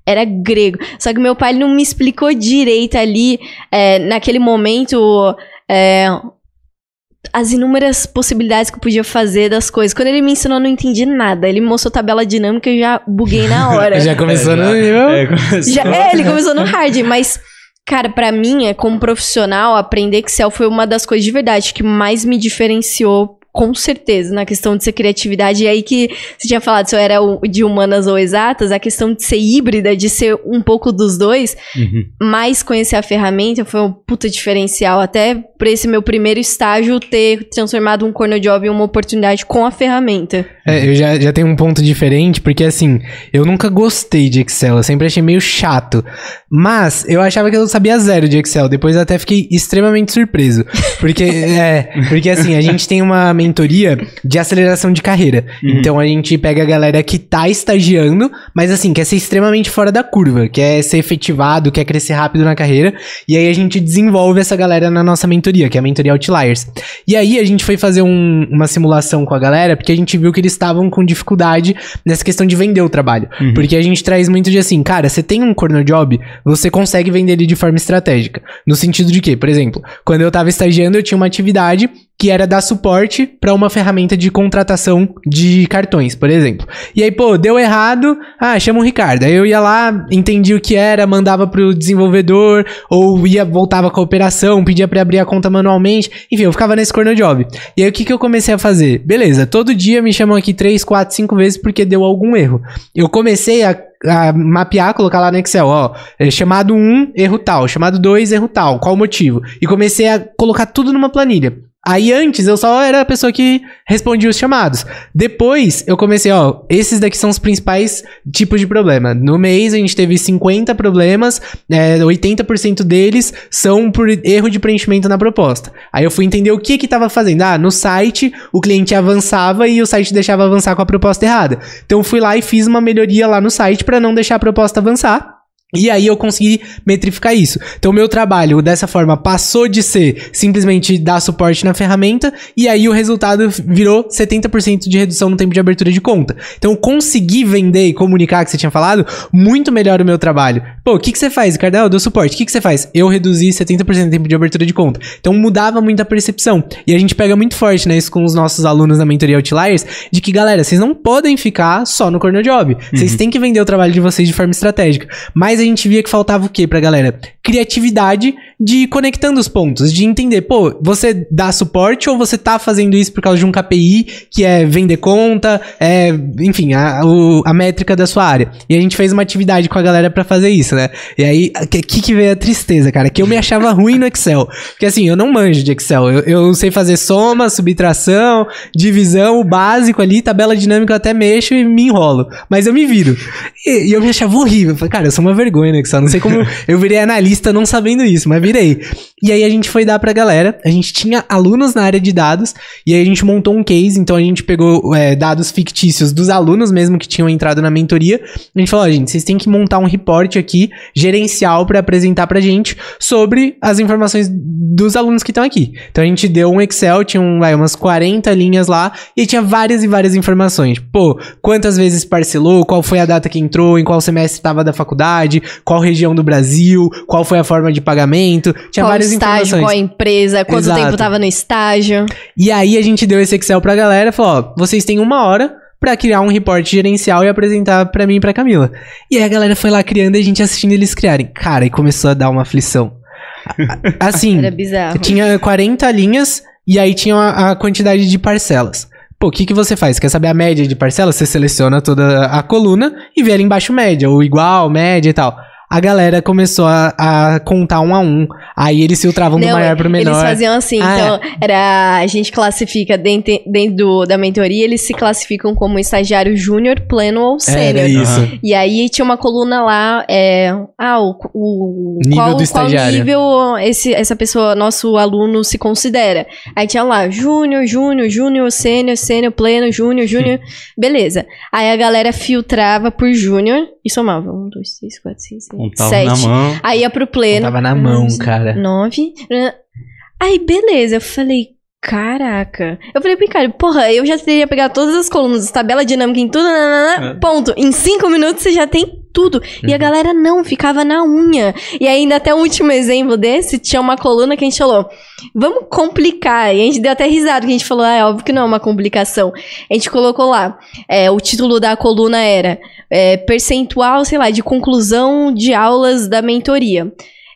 A: Era grego. Só que meu pai não me explicou direito ali, é, naquele momento, é, as inúmeras possibilidades que eu podia fazer das coisas. Quando ele me ensinou, eu não entendi nada. Ele mostrou tabela dinâmica e eu já buguei na hora.
B: Já começou
C: É,
B: no
C: já-
B: nível.
C: É, começou.
A: Já- é, ele começou no hard, mas, cara, pra mim, é, como profissional, aprender Excel foi uma das coisas de verdade que mais me diferenciou. Com certeza, na questão de ser criatividade. E aí que você tinha falado se eu era de humanas ou exatas, a questão de ser híbrida, de ser um pouco dos dois,
C: Uhum.
A: mais conhecer a ferramenta foi um puta diferencial. Até pra esse meu primeiro estágio ter transformado um corno job em uma oportunidade com a ferramenta.
B: É, eu já, já tenho um ponto diferente, porque assim, eu nunca gostei de Excel, eu sempre achei meio chato. Mas eu achava que eu sabia zero de Excel, depois até fiquei extremamente surpreso. Porque, é, porque assim, a gente tem uma mentoria de aceleração de carreira.
C: Uhum.
B: Então a gente pega a galera que tá estagiando, mas assim, quer ser extremamente fora da curva, quer ser efetivado, quer crescer rápido na carreira. E aí a gente desenvolve essa galera na nossa mentoria, que é a mentoria Outliers. E aí a gente foi fazer um- uma simulação com a galera, porque a gente viu que eles estavam com dificuldade nessa questão de vender o trabalho.
C: Uhum.
B: Porque a gente traz muito de assim, cara, você tem um corner job, você consegue vender ele de forma estratégica. No sentido de que, por exemplo, quando eu tava estagiando, eu tinha uma atividade que era dar suporte para uma ferramenta de contratação de cartões, por exemplo. E aí, pô, deu errado, ah, chama o Ricardo. Aí eu ia lá, entendia o que era, mandava pro desenvolvedor, ou ia, voltava com a operação, pedia pra abrir a conta manualmente. Enfim, eu ficava nesse corner job. E aí, o que que eu comecei a fazer? Beleza, todo dia me chamam aqui 3, 4, 5 vezes porque deu algum erro. Eu comecei a a mapear, colocar lá no Excel, ó, é, chamado 1, erro tal, chamado 2, erro tal, qual o motivo? E comecei a colocar tudo numa planilha. Aí antes eu só era a pessoa que respondia os chamados. Depois eu comecei, ó, esses daqui são os principais tipos de problema. No mês a gente teve 50 problemas, é, 80% deles são por erro de preenchimento na proposta. Aí eu fui entender o que que tava fazendo. Ah, no site o cliente avançava e o site deixava avançar com a proposta errada. Então eu fui lá e fiz uma melhoria lá no site para não deixar a proposta avançar. E aí eu consegui metrificar isso. Então o meu trabalho dessa forma passou de ser simplesmente dar suporte na ferramenta e aí o resultado virou 70% de redução no tempo de abertura de conta. Então eu consegui vender e comunicar que você tinha falado muito melhor o meu trabalho. Pô, o que, que você faz? Ah, eu dou suporte. O que, que você faz? Eu reduzi 70% do tempo de abertura de conta. Então mudava muito a percepção. E a gente pega muito forte, né, isso com os nossos alunos na mentoria Outliers, de que, galera, vocês não podem ficar só no corner job. Vocês têm que vender o trabalho de vocês de forma estratégica. Mas a gente via que faltava o quê pra galera? Criatividade de conectando os pontos, de entender, pô, você dá suporte ou você tá fazendo isso por causa de um KPI, que é vender conta, é, enfim, a, o- a métrica da sua área. E a gente fez uma atividade com a galera pra fazer isso, né? E aí, que, que veio a tristeza, cara? Que eu me achava ruim no Excel. Porque assim, eu não manjo de Excel. Eu, eu sei fazer soma, subtração, divisão, o básico ali, tabela dinâmica eu até mexo e me enrolo. Mas eu me viro. E, e eu me achava horrível. Falei, cara, eu sou uma vergonha no Excel. Não sei como eu virei analista não sabendo isso, mas virei. E aí a gente foi dar pra galera. A gente tinha alunos na área de dados. E aí a gente montou um case. Então a gente pegou é, dados fictícios dos alunos mesmo que tinham entrado na mentoria. A gente falou, ó, gente, vocês têm que montar um report aqui, gerencial, pra apresentar pra gente sobre as informações dos alunos que estão aqui. Então a gente deu um Excel, tinha um, vai, umas 40 linhas lá, e tinha várias e várias informações. Pô, quantas vezes parcelou, qual foi a data que entrou, em qual semestre estava da faculdade, qual região do Brasil, qual foi a forma de pagamento. Tinha
A: qual
B: várias
A: estágio,
B: informações.
A: qual empresa, quanto
B: Exato.
A: tempo tava no estágio.
B: E aí a gente deu esse Excel pra galera e falou, ó, vocês têm uma hora pra criar um report gerencial e apresentar pra mim e pra Camila. E aí a galera foi lá criando e a gente assistindo eles criarem. Cara, e começou a dar uma aflição. Assim,
A: Era bizarro.
B: tinha 40 linhas e aí tinha a, a quantidade de parcelas. Pô, o que, que você faz? Quer saber a média de parcelas? Você seleciona toda a coluna e vê ali embaixo média, ou igual, média e tal. A galera começou a, a contar um a um. Aí eles filtravam do
A: Não,
B: maior pro menor.
A: Eles faziam assim,
B: Ah,
A: então era a gente classifica dentro, dentro do- da mentoria, eles se classificam como estagiário júnior, pleno ou
B: Era
A: sênior.
B: isso.
A: E aí tinha uma coluna lá, é, ah, o, o
B: Nível
A: qual,
B: do
A: qual
B: estagiário.
A: nível esse, essa pessoa, nosso aluno se considera. Aí tinha lá, júnior, júnior, júnior, sênior, sênior, pleno, júnior, júnior, beleza. Aí a galera filtrava por júnior e somava, um, dois, três, quatro, cinco, seis,
C: Contava
A: sete.
C: na mão.
A: Aí ia pro pleno.
B: Tava na mão, cara.
A: Nove. Aí, beleza. Eu falei, caraca. Eu falei pro Ricardo, porra, eu já teria pegado todas as colunas, tabela dinâmica em tudo, nanana,
C: É.
A: ponto. Em cinco minutos você já tem tudo. E a
C: Uhum.
A: galera não, ficava na unha. E ainda até o último exemplo desse, tinha uma coluna que a gente falou, vamos complicar. E a gente deu até risada, que a gente falou, ah, é óbvio que não é uma complicação. A gente colocou lá, é, o título da coluna era é, percentual, sei lá, de conclusão de aulas da mentoria.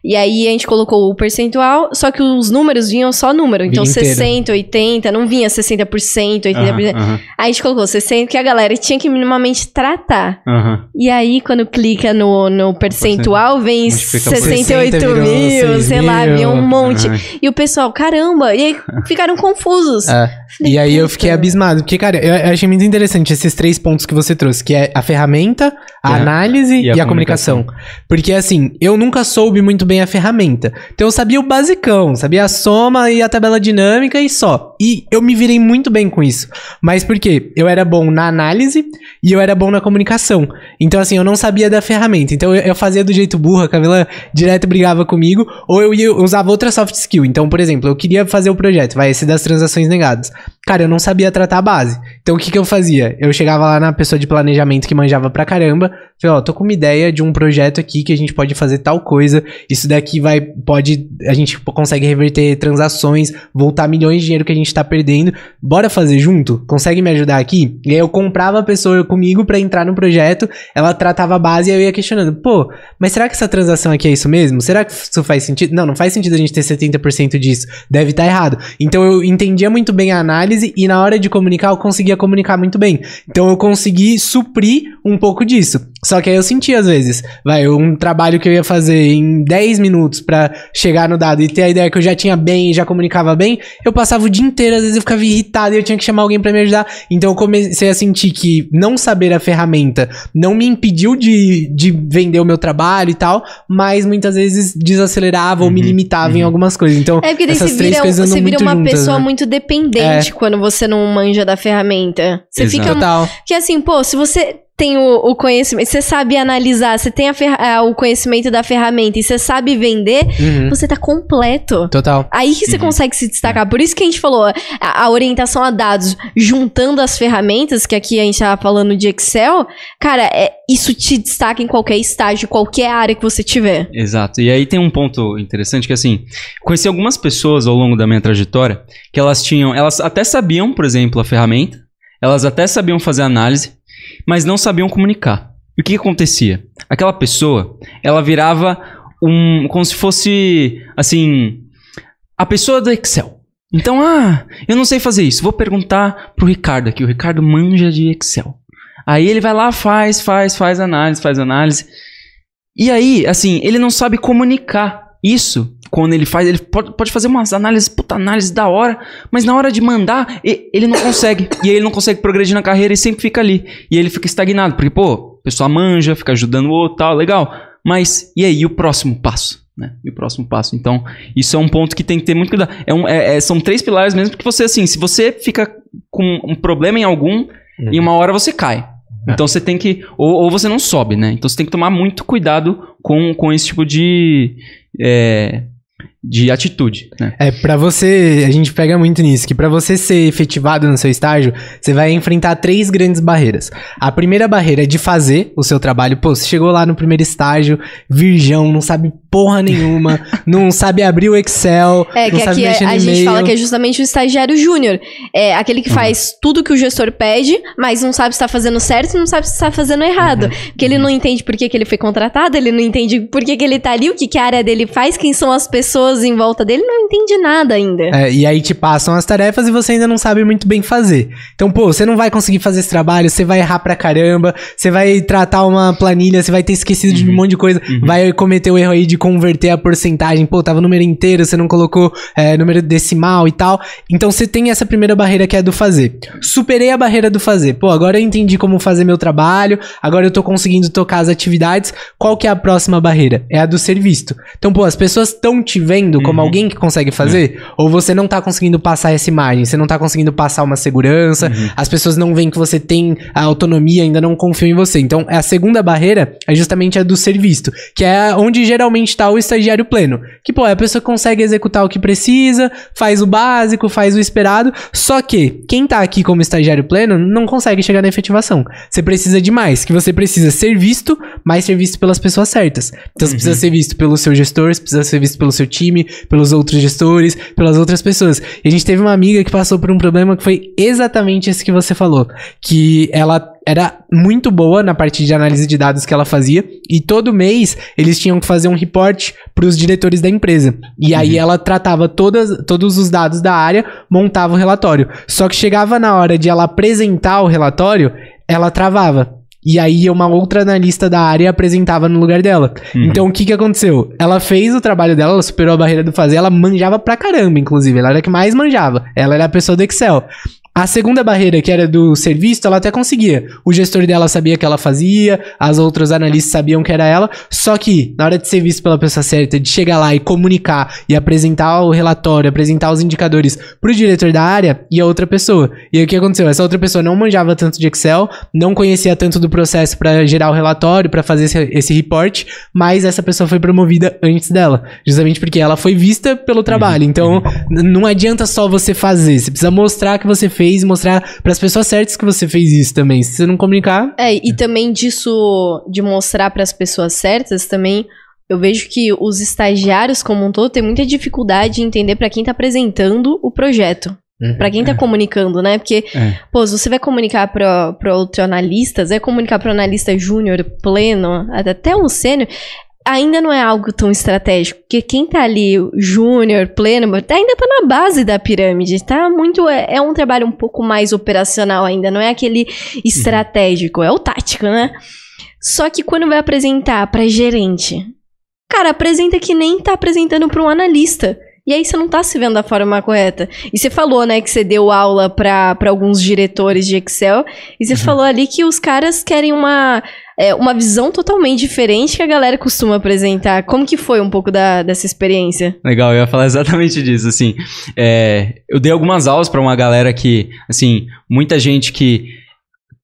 A: E aí a gente colocou o percentual, só que os números vinham só número. Então
B: Vinha inteiro.
A: 60, 80, não vinha 60%, 80%.
C: Aham, aham,
A: Aí a gente colocou 60, que a galera tinha que minimamente tratar.
C: aham.
A: E aí, quando clica no, no percentual, vem
C: Multiplica por
A: 68
B: 60, virou
A: mil,
B: 6
A: sei lá,
B: mil.
A: vinha um monte.
C: Aham.
A: E o pessoal, caramba, e aí ficaram confusos.
B: É.
A: Falei,
B: E aí eu fiquei abismado, porque, cara, eu eu achei muito interessante esses três pontos que você trouxe, que é a ferramenta, a
C: E a-
B: análise e
C: e
B: a,
C: a
B: comunicação.
C: comunicação.
B: Porque, assim, eu nunca soube muito bem a ferramenta. Então eu sabia o basicão, sabia a soma e a tabela dinâmica e só. E eu me virei muito bem com isso. Mas por quê? Eu era bom na análise e eu era bom na comunicação. Então, assim, eu não sabia da ferramenta. Então eu, eu fazia do jeito burro, a Camila direto brigava comigo, ou eu, ia, eu usava outra soft skill. Então, por exemplo, eu queria fazer o projeto, vai, esse das transações negadas. Cara, eu não sabia tratar a base. Então, o que que eu fazia? Eu chegava lá na pessoa de planejamento que manjava pra caramba, falei, ó, tô com uma ideia de um projeto aqui que a gente pode fazer tal coisa, isso daqui vai, pode, a gente consegue reverter transações, voltar milhões de dinheiro que a gente tá perdendo, bora fazer junto? Consegue me ajudar aqui? E aí eu comprava a pessoa comigo pra entrar no projeto, ela tratava a base e eu ia questionando, pô, mas será que essa transação aqui é isso mesmo? Será que isso faz sentido? Não, não faz sentido a gente ter 70% disso, deve estar errado. Então eu entendia muito bem a análise e na hora de comunicar eu conseguia comunicar muito bem. Então eu consegui suprir um pouco disso. Só que aí eu senti às vezes, vai, um trabalho que eu ia fazer em 10 minutos pra chegar no dado e ter a ideia que eu já tinha bem e já comunicava bem, eu passava o dia inteiro, às vezes eu ficava irritado e eu tinha que chamar alguém pra me ajudar. Então eu comecei a sentir que não saber a ferramenta não me impediu de, de vender o meu trabalho e tal, mas muitas vezes desacelerava ou me
C: Uhum,
B: limitava em
C: uhum.
B: algumas coisas. Então,
A: É porque
B: essas três
A: vira,
B: coisas andam
A: você vira
B: muito
A: uma
B: juntas,
A: pessoa
B: né?
A: muito dependente quando você não manja da ferramenta. Você
C: Exato.
A: fica.
B: Total.
A: Que assim, pô, se você tem o, o conhecimento, você sabe analisar, você tem a ah, o conhecimento da ferramenta e você sabe vender,
B: Uhum.
A: você tá completo.
B: Total.
A: Aí que você
C: Uhum.
A: consegue se destacar. Por isso que a gente falou, a, a orientação a dados juntando as ferramentas, que aqui a gente tava falando de Excel, cara, é, isso te destaca em qualquer estágio, qualquer área que você tiver.
C: Exato. E aí tem um ponto interessante que assim, conheci algumas pessoas ao longo da minha trajetória que elas tinham, elas até sabiam, por exemplo, a ferramenta, elas até sabiam fazer análise, mas não sabiam comunicar. E o que, que acontecia? Aquela pessoa, ela virava um. como se fosse, assim. a pessoa do Excel. Então, ah, eu não sei fazer isso. Vou perguntar pro Ricardo aqui. O Ricardo manja de Excel. Aí ele vai lá, faz, faz, faz análise, faz análise. E aí, assim, ele não sabe comunicar isso quando ele faz. Ele pode, pode fazer umas análises, puta análise da hora, mas na hora de mandar, ele não consegue. e aí ele não consegue progredir na carreira e sempre fica ali. E aí ele fica estagnado, porque, pô, a pessoa manja, fica ajudando o outro tal, legal. Mas, e aí, e o próximo passo? Né? E o próximo passo. Então, isso é um ponto que tem que ter muito cuidado. É um, é- é- são três pilares mesmo, porque você, assim, se você fica com um problema em algum, em uma hora você cai. Então você tem que. Ou, ou você não sobe, né? Então você tem que tomar muito cuidado com, com esse tipo de. é, de atitude, né?
B: É, pra você, a gente pega muito nisso, que pra você ser efetivado no seu estágio, você vai enfrentar três grandes barreiras. A primeira barreira é de fazer o seu trabalho. Pô, você chegou lá no primeiro estágio, virgão, não sabe porra nenhuma, não sabe abrir o Excel,
A: É,
B: não
A: que
B: sabe
A: aqui é- a gente fala que é justamente o estagiário júnior. É aquele
B: Uhum.
A: que faz tudo que o gestor pede, mas não sabe se está fazendo certo e não sabe se está fazendo errado.
B: Uhum.
A: Porque ele não entende por que, que ele foi contratado, ele não entende por que, que ele tá ali, o que, que a área dele faz, quem são as pessoas em volta dele, não entende nada ainda.
B: É, e aí te passam as tarefas e você ainda não sabe muito bem fazer. Então, pô, você não vai conseguir fazer esse trabalho, você vai errar pra caramba, você vai tratar uma planilha, você vai ter esquecido de um monte de coisa, vai cometer o erro aí de converter a porcentagem. Pô, tava o número inteiro, você não colocou é, número decimal e tal. Então você tem essa primeira barreira que é a do fazer. Superei a barreira do fazer. Pô, agora eu entendi como fazer meu trabalho, agora eu tô conseguindo tocar as atividades. Qual que é a próxima barreira? É a do ser visto. Então, pô, as pessoas estão te vendo como
C: Uhum.
B: alguém que consegue fazer, ou você não tá conseguindo passar essa imagem, você não tá conseguindo passar uma segurança,
C: Uhum.
B: as pessoas não veem que você tem a autonomia, ainda não confiam em você. Então, a segunda barreira é justamente a do ser visto, que é onde geralmente tá o estagiário pleno. Que, pô, é a pessoa que consegue executar o que precisa, faz o básico, faz o esperado, só que quem tá aqui como estagiário pleno não consegue chegar na efetivação. Você precisa de mais, que você precisa ser visto, mas ser visto pelas pessoas certas. Então, você precisa ser visto pelo seu gestor, você precisa ser visto pelo seu time, pelos outros gestores, pelas outras pessoas. E a gente teve uma amiga que passou por um problema que foi exatamente esse que você falou. Que ela era muito boa na parte de análise de dados que ela fazia. E todo mês eles tinham que fazer um report para os diretores da empresa. E aí ela tratava todas, todos os dados da área, montava o relatório. Só que chegava na hora de ela apresentar o relatório, ela travava. E aí uma outra analista da área apresentava no lugar dela.
C: Uhum.
B: Então o que que aconteceu? Ela fez o trabalho dela, ela superou a barreira do fazer, ela manjava pra caramba, inclusive. Ela era a que mais manjava. Ela era a pessoa do Excel. A segunda barreira, que era do ser visto, ela até conseguia. O gestor dela sabia que ela fazia, as outras analistas sabiam que era ela. Só que, na hora de ser visto pela pessoa certa, de chegar lá e comunicar e apresentar o relatório, apresentar os indicadores pro diretor da área e a outra pessoa. E aí o que aconteceu? Essa outra pessoa não manjava tanto de Excel, não conhecia tanto do processo para gerar o relatório, para fazer esse, esse report, mas essa pessoa foi promovida antes dela. Justamente porque ela foi vista pelo trabalho. Então, n- não adianta só você fazer, você precisa mostrar que você fez e mostrar para as pessoas certas que você fez isso também. Se você não comunicar,
A: É, e também disso, de mostrar para as pessoas certas, também eu vejo que os estagiários como um todo têm muita dificuldade de entender para quem tá apresentando o projeto. Pra quem tá comunicando, né? Porque,
C: É.
A: pô, se você vai comunicar pra outro analista, você vai comunicar pro analista júnior, pleno, até um sênior, ainda não é algo tão estratégico. Porque quem tá ali, júnior, pleno, ainda tá na base da pirâmide. Tá muito. É, é um trabalho um pouco mais operacional ainda, não é aquele estratégico, é o tático, né? Só que quando vai apresentar pra gerente, cara, apresenta que nem tá apresentando pra um analista. E aí você não tá se vendo da forma correta. E você falou, né, que você deu aula pra pra alguns diretores de Excel. E você falou ali que os caras querem uma, é, uma visão totalmente diferente que a galera costuma apresentar. Como que foi um pouco da, dessa experiência?
C: Legal, eu ia falar exatamente disso, assim. é, eu dei algumas aulas pra uma galera que, assim, muita gente que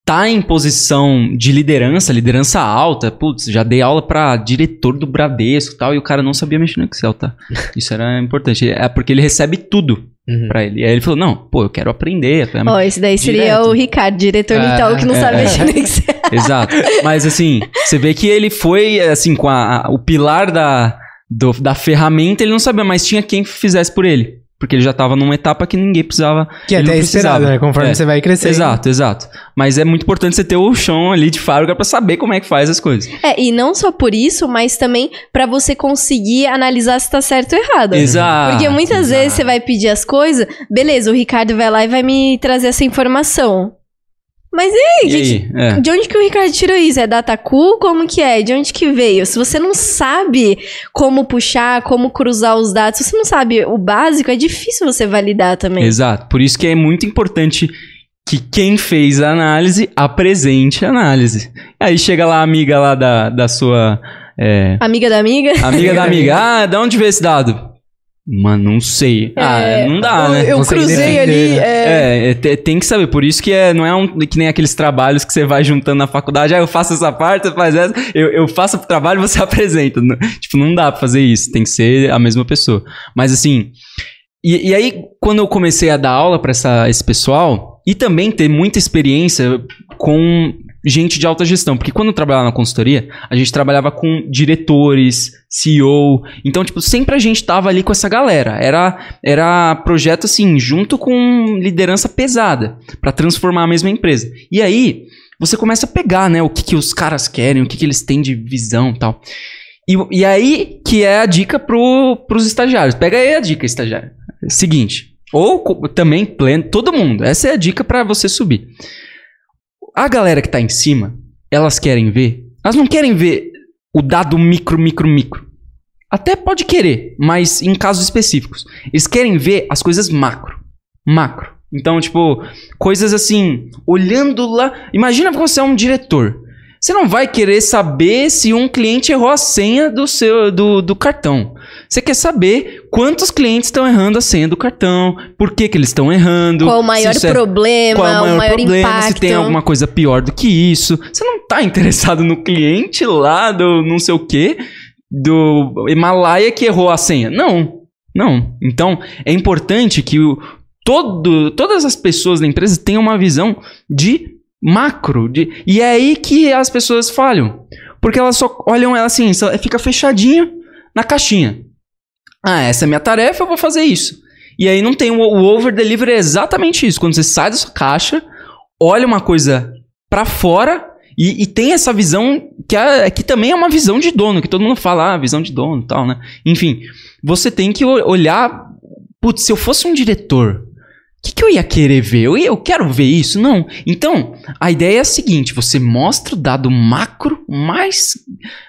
C: tá em posição de liderança, liderança alta, putz, já dei aula pra diretor do Bradesco e tal, e o cara não sabia mexer no Excel, tá? Isso era importante, é porque ele recebe tudo
B: Uhum.
C: pra ele. E aí ele falou, não, pô, eu quero aprender.
A: Ó, esse daí seria
C: Direto.
A: o Ricardo, diretor do
B: Ah,
A: Itaú, que não
C: é,
A: sabe
C: é.
A: mexer no Excel.
C: Exato. Mas assim, você vê que ele foi, assim, com a, a- o pilar da, do- da ferramenta, ele não sabia, mas tinha quem fizesse por ele. Porque ele já tava numa etapa que ninguém precisava.
B: Que é
C: ele
B: até
C: não
B: esperado,
C: precisava.
B: né? Conforme
C: É.
B: você vai crescendo.
C: Exato, exato. Mas é muito importante você ter o chão ali de fábrica pra saber como é que faz as coisas.
A: É, e não só por isso, mas também pra você conseguir analisar se tá certo ou errado.
C: Exato.
A: Porque muitas
C: exato.
A: vezes você vai pedir as coisas, beleza, o Ricardo vai lá e vai me trazer essa informação. Mas e aí,
C: E aí? É.
A: De onde que o Ricardo tirou isso? É datacu? Como que é? De onde que veio? Se você não sabe como puxar, como cruzar os dados, se você não sabe o básico, é difícil você validar também.
C: Exato. Por isso que é muito importante que quem fez a análise apresente a análise. Aí chega lá a amiga lá da, da sua. é,
A: Amiga da amiga?
C: amiga da amiga. Ah, de onde veio esse dado? Mano, não sei. Ah,
A: É,
C: não dá, né?
A: Eu
B: Consegue
A: cruzei ali.
B: né?
A: é,
C: É, é, te- tem que saber. Por isso que é, não é um, que nem aqueles trabalhos que você vai juntando na faculdade. Ah, eu faço essa parte, você faz essa. Eu, eu faço o trabalho e você apresenta. Não- Tipo, não dá pra fazer isso. Tem que ser a mesma pessoa. Mas assim. E, e aí, quando eu comecei a dar aula pra essa, esse pessoal, e também ter muita experiência com gente de alta gestão. Porque quando eu trabalhava na consultoria, a gente trabalhava com diretores, CEO. Então, tipo, sempre a gente tava ali com essa galera. Era, era projeto, assim, junto com liderança pesada, pra transformar a mesma empresa. E aí, você começa a pegar, né, o que, que os caras querem, o que, que eles têm de visão e tal. E, e aí que é a dica pro, pros estagiários. Pega aí a dica, estagiário. Seguinte. Ou também pleno, todo mundo. Essa é a dica pra você subir. A galera que tá em cima, elas querem ver. Elas não querem ver o dado micro, micro, micro. Até pode querer, mas em casos específicos. Eles querem ver as coisas macro. Macro. Então, tipo, coisas assim, olhando lá. Imagina que você é um diretor. Você não vai querer saber se um cliente errou a senha do seu do, do cartão. Você quer saber quantos clientes estão errando a senha do cartão, por que, que eles estão errando.
A: Qual o maior
C: é-
A: problema,
C: qual é o maior, problema,
A: impacto.
C: se tem alguma coisa pior do que isso. Você não tá interessado no cliente lá do não sei o quê, do Himalaia que errou a senha. Não, não. Então, é importante que o, todo, todas as pessoas da empresa tenham uma visão de macro. De, e é aí que as pessoas falham. Porque elas só olham ela assim, fica fechadinho na caixinha. Ah, essa é minha tarefa, eu vou fazer isso. E aí não tem o, o over-deliver é exatamente isso. Quando você sai da sua caixa, olha uma coisa pra fora e, e tem essa visão que, é, que também é uma visão de dono, que todo mundo fala, ah, visão de dono tal, né? Enfim, você tem que olhar. Putz, se eu fosse um diretor, o que, que eu ia querer ver? Eu, eu quero ver isso? Não. Então, a ideia é a seguinte: você mostra o dado macro, mais,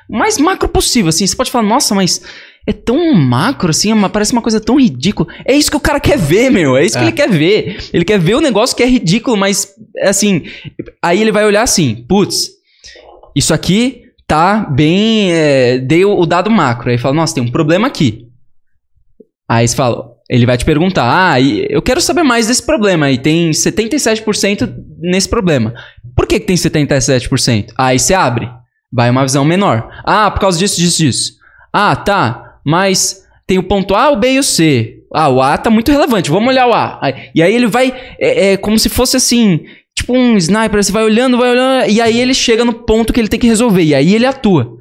C: mais macro possível. Assim, você pode falar, nossa, mas é tão macro, assim, é uma- parece uma coisa tão ridícula. É isso que o cara quer ver, meu. É isso que
B: É.
C: ele quer ver. Ele quer ver o negócio que é ridículo, mas, assim. Aí ele vai olhar assim: putz, isso aqui tá bem. É, dei o, dado macro. Aí fala, nossa, tem um problema aqui. Aí você fala, ele vai te perguntar, ah, eu quero saber mais desse problema. E tem 77% nesse problema. Por que, que tem 77%? Aí você abre, vai uma visão menor. Ah, por causa disso, disso, disso. Ah, tá, mas tem o ponto A, o B e o C. Ah, o A tá muito relevante, vamos olhar o A. E aí ele vai, é, é como se fosse assim, tipo um sniper, você vai olhando, vai olhando, e aí ele chega no ponto que ele tem que resolver, e aí ele atua.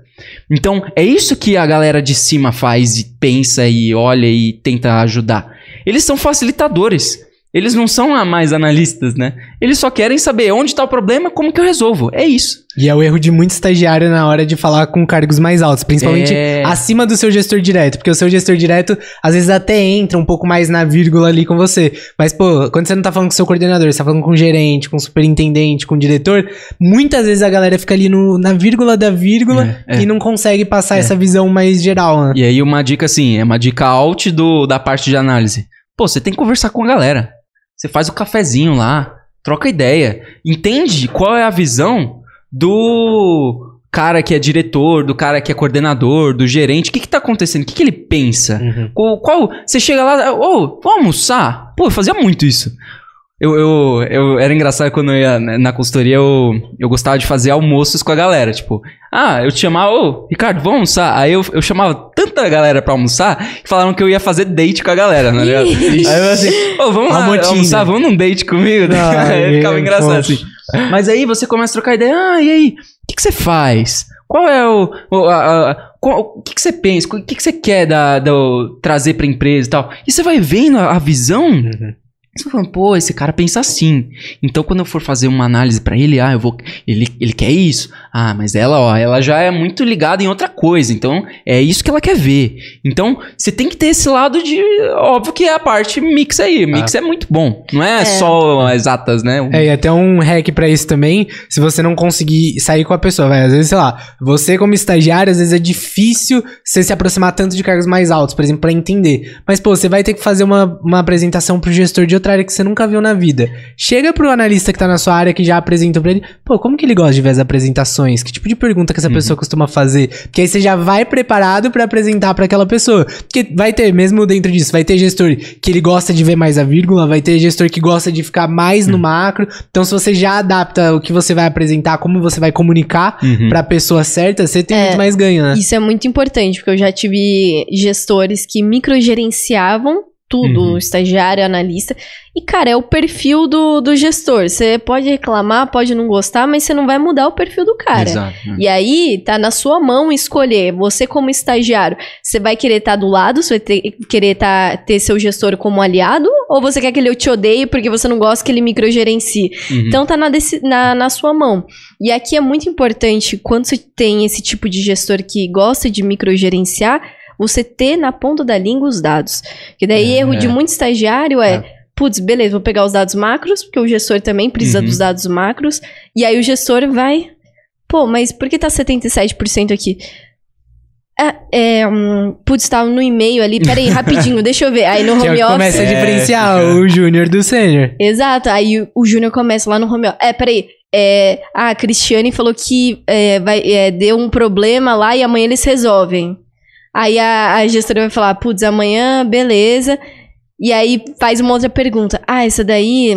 C: Então, é isso que a galera de cima faz e pensa e olha e tenta ajudar. Eles são facilitadores. Eles não são a mais analistas, né? Eles só querem saber onde está o problema, como que eu resolvo. É isso.
B: E é o erro de muito estagiário na hora de falar com cargos mais altos, principalmente
C: É.
B: acima do seu gestor direto, porque o seu gestor direto às vezes até entra um pouco mais na vírgula ali com você. Mas, pô, quando você não tá falando com o seu coordenador, você tá falando com o gerente, com o superintendente, com o diretor, muitas vezes a galera fica ali no, na vírgula da vírgula
C: É, é.
B: e não consegue passar essa visão mais geral, né?
C: E aí uma dica assim, é uma dica alt do, da parte de análise. Pô, você tem que conversar com a galera. Você faz o cafezinho lá, troca ideia, entende qual é a visão do cara que é diretor, do cara que é coordenador, do gerente, o que que tá acontecendo? O que que ele pensa?
B: Uhum.
C: Qual, qual- você chega lá, ô, vamos almoçar? Pô, eu fazia muito isso. Eu, eu, eu era engraçado quando eu ia na consultoria, eu, eu gostava de fazer almoços com a galera. Tipo, ah, eu te chamava, ô, Ricardo, vamos almoçar? Aí eu, eu chamava tanta galera pra almoçar que falaram que eu ia fazer date com a galera, ligado? Aí eu assim, ô, vamos lá almoçar, vamos num date comigo?
B: Ai,
C: aí ficava
B: é,
C: engraçado assim. Mas aí você começa a trocar ideia, ah, e aí, o que, que você faz? Qual é o. o, a- a- qual- o que, que você pensa? O que, que você quer da, do, trazer pra empresa e tal? E você vai vendo a, a visão.
B: Uhum.
C: Você falando, pô, esse cara pensa assim. Então, quando eu for fazer uma análise pra ele, ah, eu vou. Ele, ele quer isso. Ah, mas ela, ó, ela já é muito ligada em outra coisa. Então, é isso que ela quer ver. Então, você tem que ter esse lado de. Óbvio que é a parte mix aí. Mix é muito bom. Não é,
A: É.
C: só exatas, né?
B: É, e até um hack pra isso também, se você não conseguir sair com a pessoa, vai, às vezes, sei lá, você como estagiário, às vezes é difícil você se aproximar tanto de cargos mais altos, por exemplo, pra entender. Mas, pô, você vai ter que fazer uma, uma apresentação pro gestor de outra área que você nunca viu na vida. Chega pro analista que tá na sua área, que já apresentou pra ele, pô, como que ele gosta de ver as apresentações? Que tipo de pergunta que essa
C: Uhum.
B: pessoa costuma fazer? Porque aí você já vai preparado pra apresentar pra aquela pessoa. Porque vai ter, mesmo dentro disso, vai ter gestor que ele gosta de ver mais a vírgula, vai ter gestor que gosta de ficar mais
C: Uhum.
B: no macro. Então, se você já adapta o que você vai apresentar, como você vai comunicar
C: Uhum.
B: pra pessoa certa, você tem
A: É,
B: muito mais ganho, né?
A: Isso é muito importante, porque eu já tive gestores que microgerenciavam tudo,
C: Uhum.
A: estagiário, analista. E, cara, é o perfil do, do gestor. Você pode reclamar, pode não gostar, mas você não vai mudar o perfil do cara.
C: Exato. né?
A: E aí, tá na sua mão escolher. Você, como estagiário, você vai querer estar do lado, você vai ter- querer tá, ter seu gestor como aliado? Ou você quer que ele te odeie porque você não gosta que ele microgerencie?
C: Uhum.
A: Então tá na, na, na sua mão. E aqui é muito importante, quando você tem esse tipo de gestor que gosta de microgerenciar, você ter na ponta da língua os dados. Que daí
C: É.
A: erro de muito estagiário é, putz, beleza, vou pegar os dados macros, porque o gestor também precisa
C: Uhum.
A: dos dados macros, e aí o gestor vai, pô, mas por que tá 77% aqui? Ah, é, hum, putz, tava no e-mail ali, peraí, rapidinho, deixa eu ver. Aí no
B: é
A: home office...
B: começa a
C: É,
B: diferenciar
C: fica-
B: o júnior do sênior.
A: Exato, aí o- o Júnior começa lá no home office. É, peraí. É, ah, a Cristiane falou que é, vai, é, deu um problema lá e amanhã eles resolvem. Aí a, a gestora vai falar, putz, amanhã, beleza. E aí faz uma outra pergunta. Ah, essa daí.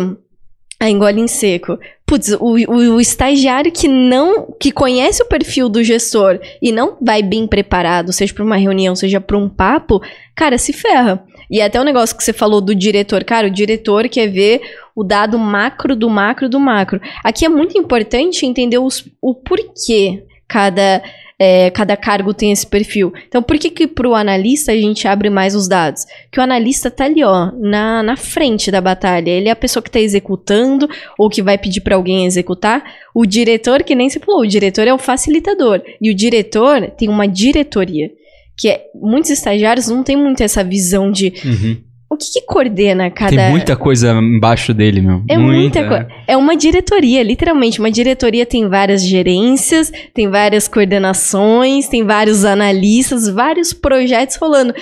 A: Ah, engole em seco. Putz, o, o, o estagiário que não. que conhece o perfil do gestor e não vai bem preparado, seja para uma reunião, seja para um papo, cara, se ferra. E até o negócio que você falou do diretor. Cara, o diretor quer ver o dado macro do macro do macro. Aqui é muito importante entender os, o porquê cada, é, cada cargo tem esse perfil. Então, por que que pro analista a gente abre mais os dados? Que o analista tá ali, ó, na, na frente da batalha. Ele é a pessoa que tá executando ou que vai pedir para alguém executar. O diretor, que nem se falou, o diretor é o facilitador. E o diretor tem uma diretoria. Que é, muitos estagiários não têm muito essa visão de
C: Uhum.
A: O que, que coordena cada.
C: Tem muita coisa embaixo dele, meu.
A: É muita coisa. É uma diretoria, literalmente. Uma diretoria tem várias gerências, tem várias coordenações, tem vários analistas, vários projetos rolando.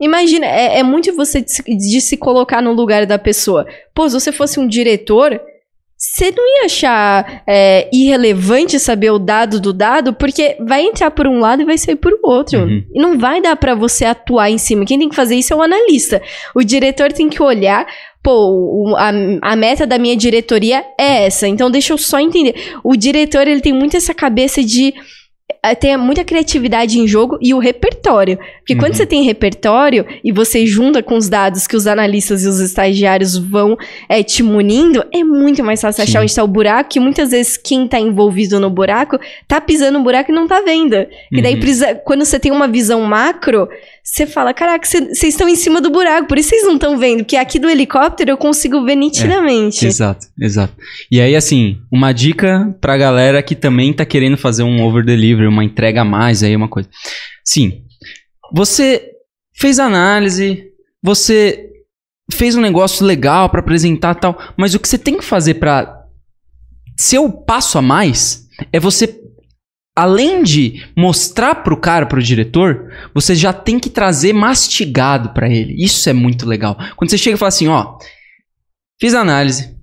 A: Imagina, é, é muito você de, se- de se colocar no lugar da pessoa. Pô, se você fosse um diretor, você não ia achar é, irrelevante saber o dado do dado, porque vai entrar por um lado e vai sair por outro.
C: Uhum.
A: E não vai dar pra você atuar em cima. Quem tem que fazer isso é o analista. O diretor tem que olhar, pô, a, a meta da minha diretoria é essa, então deixa eu só entender. O diretor, ele tem muito essa cabeça de tem muita criatividade em jogo e o repertório. Porque quando
C: Uhum.
A: você tem repertório e você junta com os dados que os analistas e os estagiários vão eh, te munindo, é muito mais fácil
C: Sim.
A: achar onde está o buraco. Que muitas vezes quem tá envolvido no buraco tá pisando no buraco e não tá vendo. E daí,
C: Uhum.
A: precisa- quando você tem uma visão macro, você fala: caraca, vocês estão em cima do buraco, por isso vocês não estão vendo. Porque aqui do helicóptero eu consigo ver nitidamente.
C: Exato, exato. E aí, assim, uma dica pra galera que também tá querendo fazer um over delivery, uma entrega a mais aí, uma coisa. Sim, você fez análise, você fez um negócio legal pra apresentar tal, mas o que você tem que fazer pra ser o passo a mais é você além de mostrar pro cara, pro diretor, você já tem que trazer mastigado pra ele. Isso é muito legal. Quando você chega e fala assim, ó, fiz análise,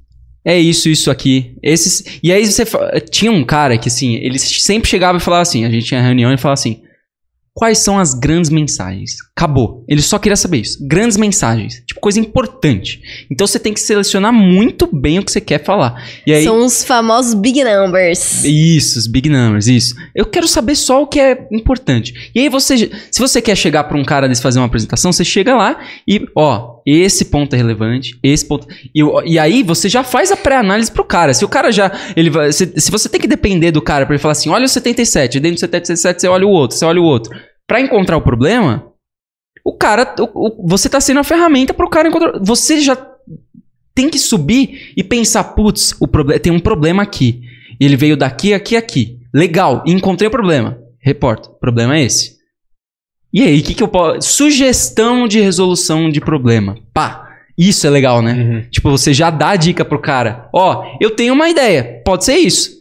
C: é isso, isso aqui, esses... E aí você... Tinha um cara que, assim, ele sempre chegava e falava assim, a gente tinha reunião e falava assim, quais são as grandes mensagens? Acabou. Ele só queria saber isso. Grandes mensagens. Tipo, coisa importante. Então você tem que selecionar muito bem o que você quer falar. E aí...
A: São os famosos big numbers.
C: Isso, os big numbers, isso. Eu quero saber só o que é importante. E aí você, se você quer chegar para um cara desse fazer uma apresentação, você chega lá e, ó, esse ponto é relevante, esse ponto. E, e aí você já faz a pré-análise pro cara. Se o cara já. Ele vai, se, se você tem que depender do cara pra ele falar assim: olha o 77, dentro do 77 você olha o outro, você olha o outro. Pra encontrar o problema, o cara. O, o, você tá sendo a ferramenta pro cara encontrar. Você já tem que subir e pensar: putz, o tem um problema aqui. Ele veio daqui, aqui, aqui. Legal, encontrei o problema. Reporta. O problema é esse. E aí, o que, que eu posso. Sugestão de resolução de problema. Pá! Isso é legal, né? Uhum. Tipo, você já dá a dica pro cara. Ó, eu tenho uma ideia. Pode ser isso.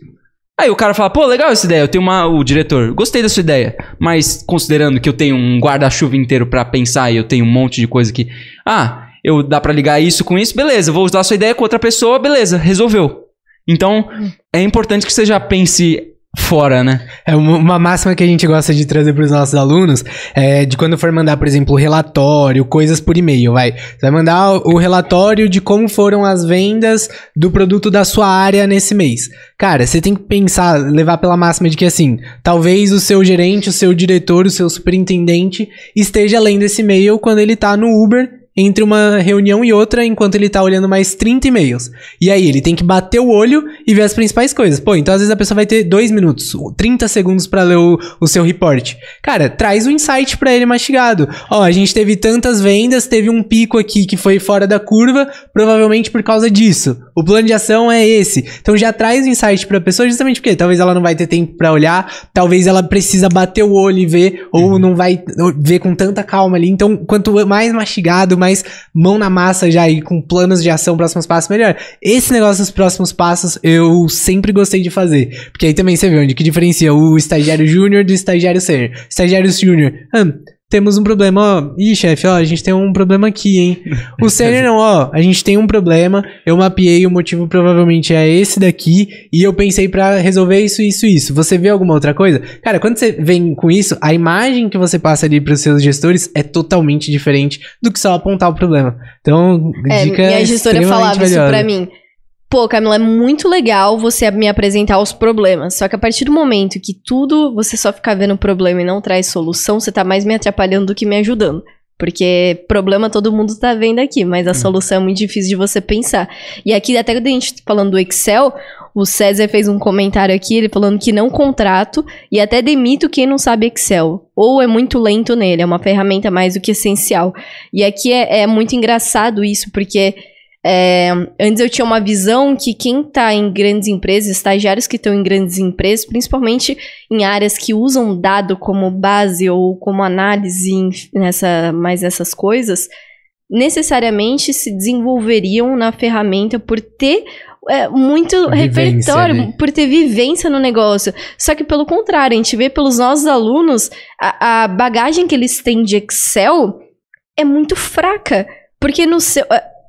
C: Aí o cara fala, pô, legal essa ideia. Eu tenho uma. O diretor, gostei da sua ideia. Mas considerando que eu tenho um guarda-chuva inteiro para pensar e eu tenho um monte de coisa que. Ah, eu dá para ligar isso com isso, beleza. Vou usar a sua ideia com outra pessoa, beleza, resolveu. Então, é importante que você já pense fora, né?
B: É uma máxima que a gente gosta de trazer para os nossos alunos é de quando for mandar, por exemplo, relatório, coisas por e-mail, vai. Você vai mandar o relatório de como foram as vendas do produto da sua área nesse mês. Cara, você tem que pensar, levar pela máxima de que assim, talvez o seu gerente, o seu diretor, o seu superintendente esteja lendo esse e-mail quando ele tá no Uber entre uma reunião e outra enquanto ele tá olhando mais 30 e-mails. E aí ele tem que bater o olho e ver as principais coisas. Pô, então às vezes a pessoa vai ter 2 minutos, 30 segundos para ler o, o, seu report. Cara, traz o um insight para ele mastigado. Ó, a gente teve tantas vendas, teve um pico aqui que foi fora da curva, provavelmente por causa disso. O plano de ação é esse. Então já traz o insight pra pessoa justamente porque talvez ela não vai ter tempo para olhar, talvez ela precisa bater o olho e ver, ou uhum. não vai ver com tanta calma ali. Então, quanto mais mastigado, mais mais mão na massa já e com planos de ação, próximos passos, melhor. Esse negócio dos próximos passos eu sempre gostei de fazer. Porque aí também você vê onde que diferencia o estagiário júnior do estagiário sênior. Estagiário júnior, hum, temos um problema, ó. Ih, chefe, ó, a gente tem um problema aqui, hein? O sênior não, ó, a gente tem um problema. Eu mapeei o motivo, provavelmente é esse daqui. E eu pensei para resolver isso, isso, isso. Você vê alguma outra coisa? Cara, quando você vem com isso, a imagem que você passa ali pros seus gestores é totalmente diferente do que só apontar o problema. Então,
A: é,
B: dica
A: Minha gestora falava isso pra mim. Pô, Camila, é muito legal você me apresentar os problemas. Só que a partir do momento que tudo você só ficar vendo problema e não traz solução, você tá mais me atrapalhando do que me ajudando. Porque problema todo mundo tá vendo aqui, mas a hum. solução é muito difícil de você pensar. E aqui, até quando a gente tá falando do Excel, o César fez um comentário aqui, ele falando que não contrato e até demito quem não sabe Excel. Ou é muito lento nele, é uma ferramenta mais do que essencial. E aqui é, é muito engraçado isso, porque é, antes eu tinha uma visão que quem está em grandes empresas, estagiários que estão em grandes empresas, principalmente em áreas que usam dado como base ou como análise nessa, mais essas coisas, necessariamente se desenvolveriam na ferramenta por ter é, muito repertório, né? por ter vivência no negócio. Só que pelo contrário, a gente vê pelos nossos alunos a, a bagagem que eles têm de Excel é muito fraca. Porque no seu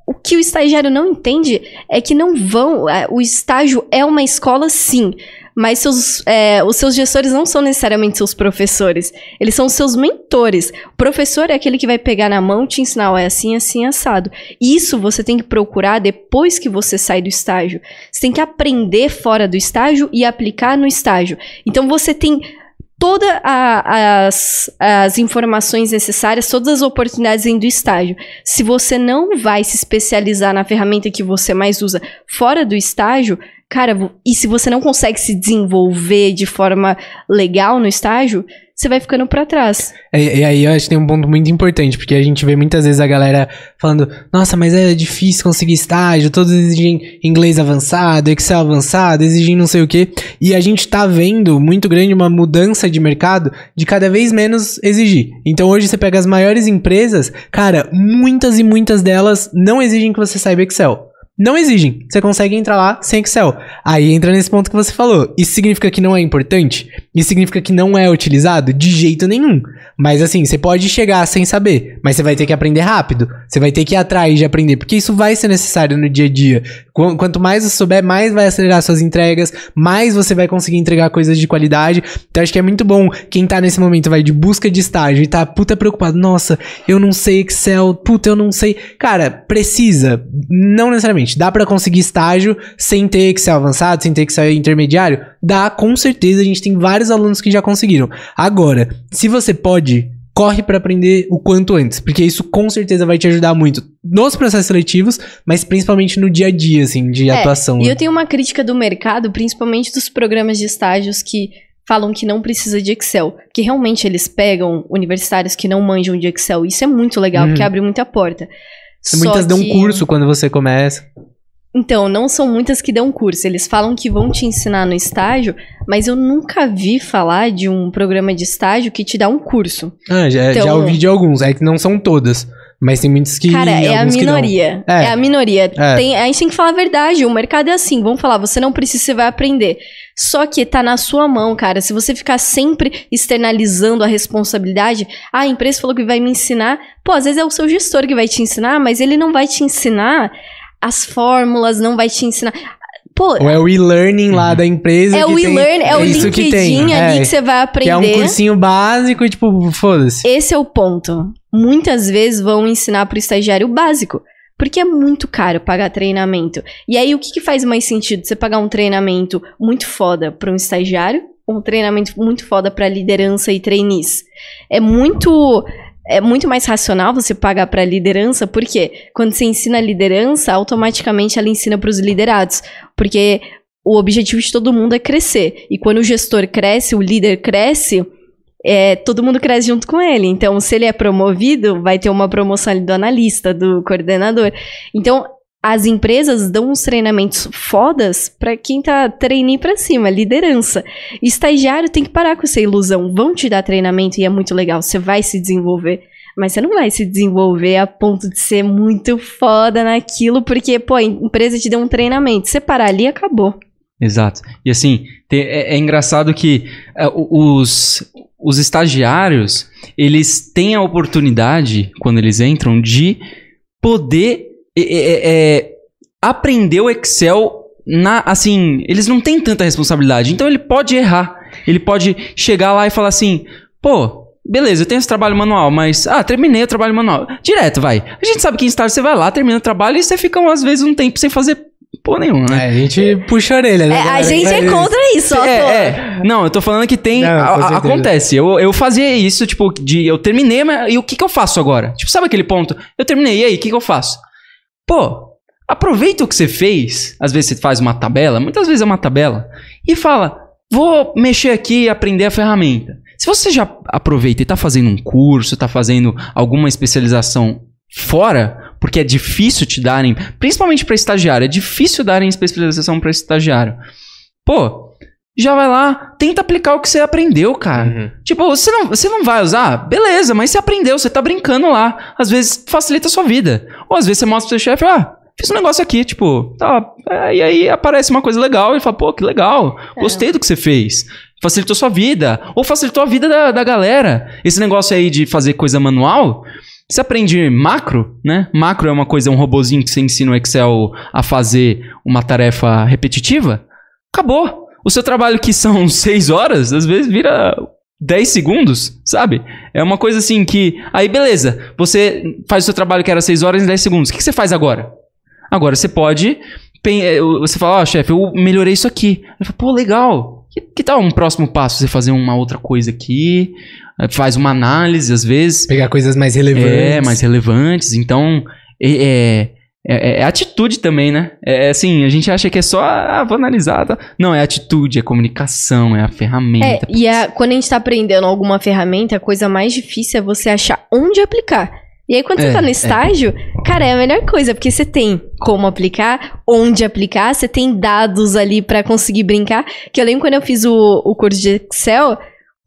A: o que o estagiário não entende é que não vão. É, o estágio é uma escola, sim. Mas seus, é, os seus gestores não são necessariamente seus professores. Eles são seus mentores. O professor é aquele que vai pegar na mão e te ensinar, ó, é assim, assim, assado. Isso você tem que procurar depois que você sai do estágio. Você tem que aprender fora do estágio e aplicar no estágio. Então você tem todas as, as informações necessárias, todas as oportunidades dentro do estágio. Se você não vai se especializar na ferramenta que você mais usa fora do estágio, cara, e se você não consegue se desenvolver de forma legal no estágio, você vai ficando para trás.
B: E, e, aí eu acho que tem um ponto muito importante, porque a gente vê muitas vezes a galera falando, nossa, mas é difícil conseguir estágio, todos exigem inglês avançado, Excel avançado, exigem não sei o quê. E a gente tá vendo muito grande uma mudança de mercado de cada vez menos exigir. Então hoje você pega as maiores empresas, cara, muitas e muitas delas não exigem que você saiba Excel. Não exigem. Você consegue entrar lá sem Excel. Aí entra nesse ponto que você falou. Isso significa que não é importante? Isso significa que não é utilizado? De jeito nenhum. Mas assim, você pode chegar sem saber, mas você vai ter que aprender rápido. Você vai ter que ir atrás de aprender, porque isso vai ser necessário no dia a dia. Quanto mais você souber, mais vai acelerar suas entregas, mais você vai conseguir entregar coisas de qualidade. Então acho que é muito bom quem tá nesse momento, vai de busca de estágio e tá puta preocupado. Nossa, eu não sei Excel, puta, eu não sei. Cara, precisa. Não necessariamente dá para conseguir estágio sem ter Excel avançado, sem ter Excel intermediário? Dá, com certeza. A gente tem vários alunos que já conseguiram. Agora, se você pode corre pra aprender o quanto antes, porque isso com certeza vai te ajudar muito nos processos seletivos, mas principalmente no dia a dia, assim, de
A: É,
B: atuação.
A: E
B: né?
A: eu tenho uma crítica do mercado, principalmente dos programas de estágios que falam que não precisa de Excel. Que realmente eles pegam universitários que não manjam de Excel. Isso é muito legal,
B: Uhum.
A: porque abre muita porta. Só
B: Muitas dão
A: que-
B: curso quando você começa.
A: Então, não são muitas que dão curso. Eles falam que vão te ensinar no estágio, mas eu nunca vi falar de um programa de estágio que te dá um curso.
B: Ah, já,
A: Então-
B: já ouvi de alguns. É que não são todas. Mas tem muitos que.
A: Cara, é a minoria.
B: É.
A: É. a minoria.
B: É.
A: Tem- a gente tem que falar a verdade. O mercado é assim. Vamos falar, você não precisa, você vai aprender. Só que tá na sua mão, cara. Se você ficar sempre externalizando a responsabilidade, ah, a empresa falou que vai me ensinar. Pô, às vezes é o seu gestor que vai te ensinar, mas ele não vai te ensinar as fórmulas, não vai te ensinar. Pô,
B: Ou é o e-learning lá da empresa.
A: é o
B: tem-
A: e-learn, é, o
B: isso que tem.
A: LinkedIn ali
B: É,
A: que você vai aprender.
B: é um cursinho básico e, tipo, foda-se.
A: Esse é o ponto. Muitas vezes vão ensinar pro estagiário o básico. Porque é muito caro pagar treinamento. E aí, o que, que faz mais sentido? Você pagar um treinamento muito foda para um estagiário ou um treinamento muito foda para liderança e trainees? É muito. É muito mais racional você pagar para liderança, porque quando você ensina liderança, automaticamente ela ensina para os liderados. Porque o objetivo de todo mundo é crescer. E quando o gestor cresce, o líder cresce, é, todo mundo cresce junto com ele. Então, se ele é promovido, vai ter uma promoção ali do analista, do coordenador. Então, as empresas dão uns treinamentos fodas pra quem tá treinando pra cima, liderança. Estagiário tem que parar com essa ilusão. Vão te dar treinamento e é muito legal, você vai se desenvolver. Mas você não vai se desenvolver a ponto de ser muito foda naquilo, porque, pô, a empresa te deu um treinamento. Você parar ali, acabou.
C: Exato. E assim, é, é engraçado que é, os, os estagiários, eles têm a oportunidade, quando eles entram, de poder é, é, é, aprender o Excel na, assim, eles não têm tanta responsabilidade. Então ele pode errar. Ele pode chegar lá e falar assim, pô, beleza, eu tenho esse trabalho manual, mas, ah, terminei o trabalho manual. Direto, vai. A gente sabe que em estágio você vai lá, termina o trabalho e você fica, às vezes, um tempo sem fazer porra nenhuma, né?
B: É, a gente puxa a orelha, né?
A: É, a gente é contra isso, ó.
C: É,
A: pô.
C: é. Não, eu tô falando que tem.
B: Não,
C: a- acontece. Eu, eu fazia isso, tipo, de eu terminei, mas e o que, que eu faço agora? Tipo, sabe aquele ponto? Eu terminei, e aí, o que, que eu faço? Pô, aproveita o que você fez. Às vezes você faz uma tabela, muitas vezes é uma tabela, e fala: vou mexer aqui e aprender a ferramenta. Se você já aproveita e tá fazendo um curso, tá fazendo alguma especialização fora, porque é difícil te darem, principalmente para estagiário, é difícil darem especialização para estagiário. Pô, já vai lá, tenta aplicar o que você aprendeu, cara.
B: Uhum.
C: Tipo, você não, você não vai usar? Beleza, mas você aprendeu, você tá brincando lá. Às vezes facilita a sua vida. Ou às vezes você mostra pro seu chefe, ah, fiz um negócio aqui, tipo, tá. é, e aí aparece uma coisa legal e fala, pô, que legal, gostei do que você fez. Facilitou sua vida. Ou facilitou a vida da, da galera. Esse negócio aí de fazer coisa manual. Você aprende macro, né? Macro é uma coisa, um robozinho que você ensina o Excel a fazer uma tarefa repetitiva. Acabou. O seu trabalho que são 6 horas, às vezes vira 10 segundos, sabe? É uma coisa assim que. Aí, beleza. Você faz o seu trabalho que era 6 horas em 10 segundos. O que você faz agora? Agora você pode. eh, Você fala, ó, chefe, eu melhorei isso aqui. Ele fala, pô, legal. Que, que tal um próximo passo? Você fazer uma outra coisa aqui, eh, faz uma análise, às vezes.
B: Pegar coisas mais relevantes.
C: É, mais relevantes. Então, é, é, é- é atitude também, né? É assim, a gente acha que é só, ah, vou analisar. Tá? Não, é atitude, é comunicação, é a
A: É,
C: ferramenta.
A: e a- quando a gente tá aprendendo alguma ferramenta, a coisa mais difícil é você achar onde aplicar. E aí, quando
C: É,
A: você tá no
C: é.
A: estágio, cara, é a melhor coisa, porque você tem como aplicar, onde aplicar, você tem dados ali pra conseguir brincar. Que eu lembro quando eu fiz o, o curso de Excel,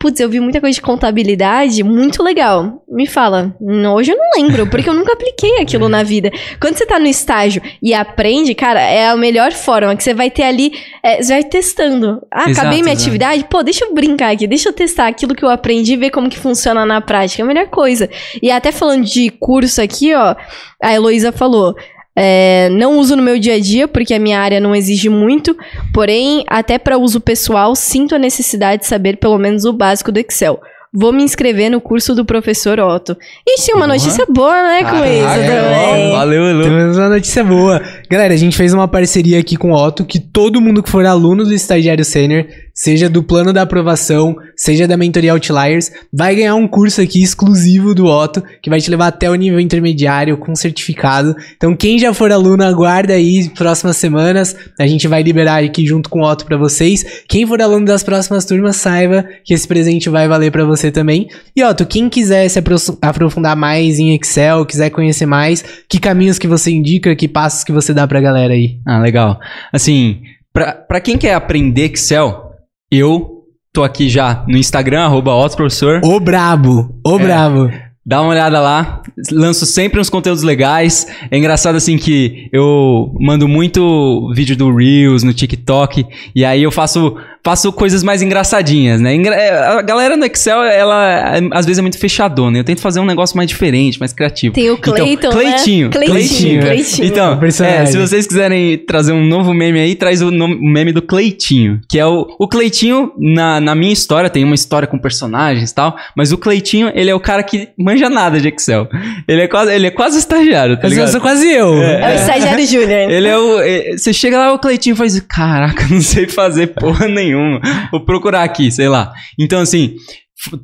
A: putz, eu vi muita coisa de contabilidade, muito legal. Me fala, "Não, hoje eu não lembro, porque eu nunca apliquei aquilo na vida. Quando você tá no estágio e aprende, cara, é a melhor forma, que você vai ter ali, é, você vai testando. Ah,
C: Exato,
A: acabei minha
C: exato.
A: atividade, pô, deixa eu brincar aqui, deixa eu testar aquilo que eu aprendi e ver como que funciona na prática. É a melhor coisa. E até falando de curso aqui, ó, a Heloísa falou. É, não uso no meu dia a dia, porque a minha área não exige muito. Porém, até para uso pessoal, sinto a necessidade de saber pelo menos o básico do Excel. Vou me inscrever no curso do professor Otto. E tinha uma
C: Boa.
A: notícia boa, né, com
C: Caraca,
A: isso
B: é,
A: também.
C: Valeu, valeu.
B: Temos uma notícia boa. Galera, a gente fez uma parceria aqui com o Otto que todo mundo que for aluno do estagiário sênior seja do plano da aprovação, seja da mentoria Outliers, vai ganhar um curso aqui exclusivo do Otto, que vai te levar até o nível intermediário com certificado. Então, quem já for aluno, aguarda aí próximas semanas. A gente vai liberar aqui junto com o Otto para vocês. Quem for aluno das próximas turmas, saiba que esse presente vai valer para você também. E Otto, quem quiser se aprofundar mais em Excel, quiser conhecer mais, que caminhos que você indica, que passos que você dá pra galera aí?
C: Ah, legal. Assim, pra quem quer aprender Excel, eu tô aqui já no Instagram, arroba Professor.
B: O brabo, o é, brabo.
C: Dá uma olhada lá. Lanço sempre uns conteúdos legais. É engraçado assim que eu mando muito vídeo do Reels no TikTok e aí eu faço faço coisas mais engraçadinhas, né? É, a galera no Excel, ela às vezes é muito fechadona. Eu tento fazer um negócio mais diferente, mais criativo.
A: Tem o Cleiton,
C: então, Cleitinho,
A: né?
C: Cleitinho. Cleitinho. Então, é, se vocês quiserem trazer um novo meme aí, traz o, nome, o meme do Cleitinho, que é o, o Cleitinho, na, na minha história, tem uma história com personagens e tal, mas o Cleitinho, ele é o cara que manja nada de Excel. Ele é quase, ele é quase estagiário, tá ligado?
B: Eu sou quase eu.
A: É, é o estagiário júnior.
C: Ele é o... É, você chega lá, o Cleitinho faz, caraca, não sei fazer porra nenhuma nenhuma. Vou procurar aqui, sei lá. Então, assim,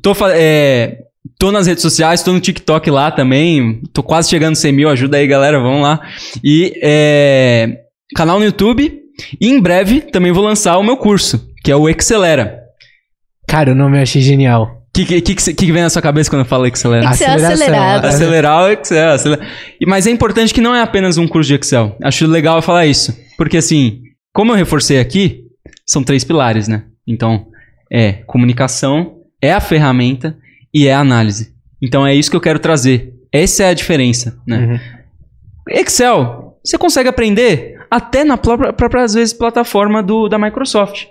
C: tô, é, tô nas redes sociais, tô no TikTok lá também. Tô quase chegando a 100 mil, ajuda aí, galera, vamos lá. E é, canal no YouTube. E em breve também vou lançar o meu curso, que é o Excelera.
B: Cara, o nome eu achei genial.
C: O que, que, que, que, vem na sua cabeça quando eu falo Excel?
A: Excel acelerado.
C: Acelerar o Excel. Acelerar. Mas é importante que não é apenas um curso de Excel. Acho legal falar isso. Porque assim, como eu reforcei aqui, são três pilares, né? Então, é comunicação, é a ferramenta e é a análise. Então é isso que eu quero trazer. Essa é a diferença, né? Uhum. Excel, você consegue aprender até na própria, própria às vezes, plataforma do, da Microsoft,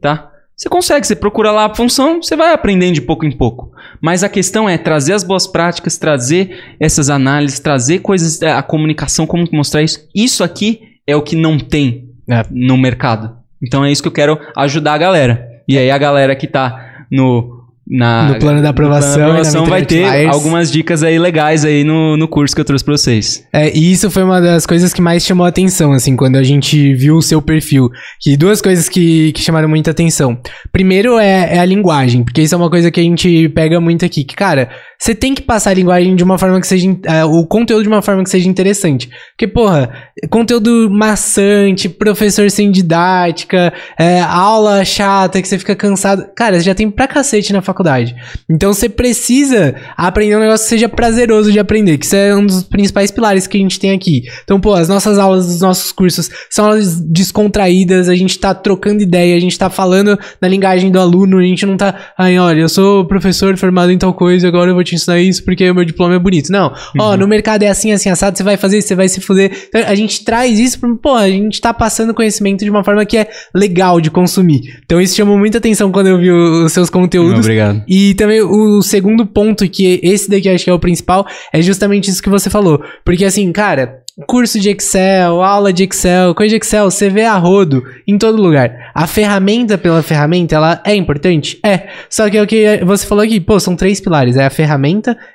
C: tá? Você consegue, você procura lá a função, você vai aprendendo de pouco em pouco. Mas a questão é trazer as boas práticas, trazer essas análises, trazer coisas, é, a comunicação, como mostrar isso. Isso aqui é o que não tem é. no mercado. Então é isso que eu quero ajudar a galera. E aí a galera que tá no na,
B: no plano da aprovação, plano
C: aprovação vai ter algumas dicas aí legais aí no, no curso que eu trouxe pra vocês.
B: É, e isso foi uma das coisas que mais chamou a atenção, assim, quando a gente viu o seu perfil. Que duas coisas que, que chamaram muita atenção. Primeiro é, é a linguagem, porque isso é uma coisa que a gente pega muito aqui. Que, cara, você tem que passar a linguagem de uma forma que seja. Uh, o conteúdo de uma forma que seja interessante. Porque, porra, conteúdo maçante, professor sem didática, é, aula chata que você fica cansado. Cara, você já tem pra cacete na faculdade. Então você precisa aprender um negócio que seja prazeroso de aprender, que isso é um dos principais pilares que a gente tem aqui. Então, pô, as nossas aulas dos nossos cursos são aulas descontraídas, a gente tá trocando ideia, a gente tá falando na linguagem do aluno, a gente não tá. Ai, olha, eu sou professor formado em tal coisa, agora eu vou te te ensinar isso porque o meu diploma é bonito. Não. Ó, uhum. no mercado é assim, assim, assado, você vai fazer isso, você vai se fuder. Então, a gente traz isso pra, pô, a gente tá passando conhecimento de uma forma que é legal de consumir. Então isso chamou muita atenção quando eu vi os seus conteúdos.
C: Obrigado.
B: E também o segundo ponto, que esse daqui acho que é o principal, é justamente isso que você falou. Porque assim, cara, curso de Excel, aula de Excel, coisa de Excel, você vê a rodo em todo lugar. A ferramenta pela ferramenta, ela é importante? É. Só que é o que você falou aqui, pô, são três pilares. É a ferramenta,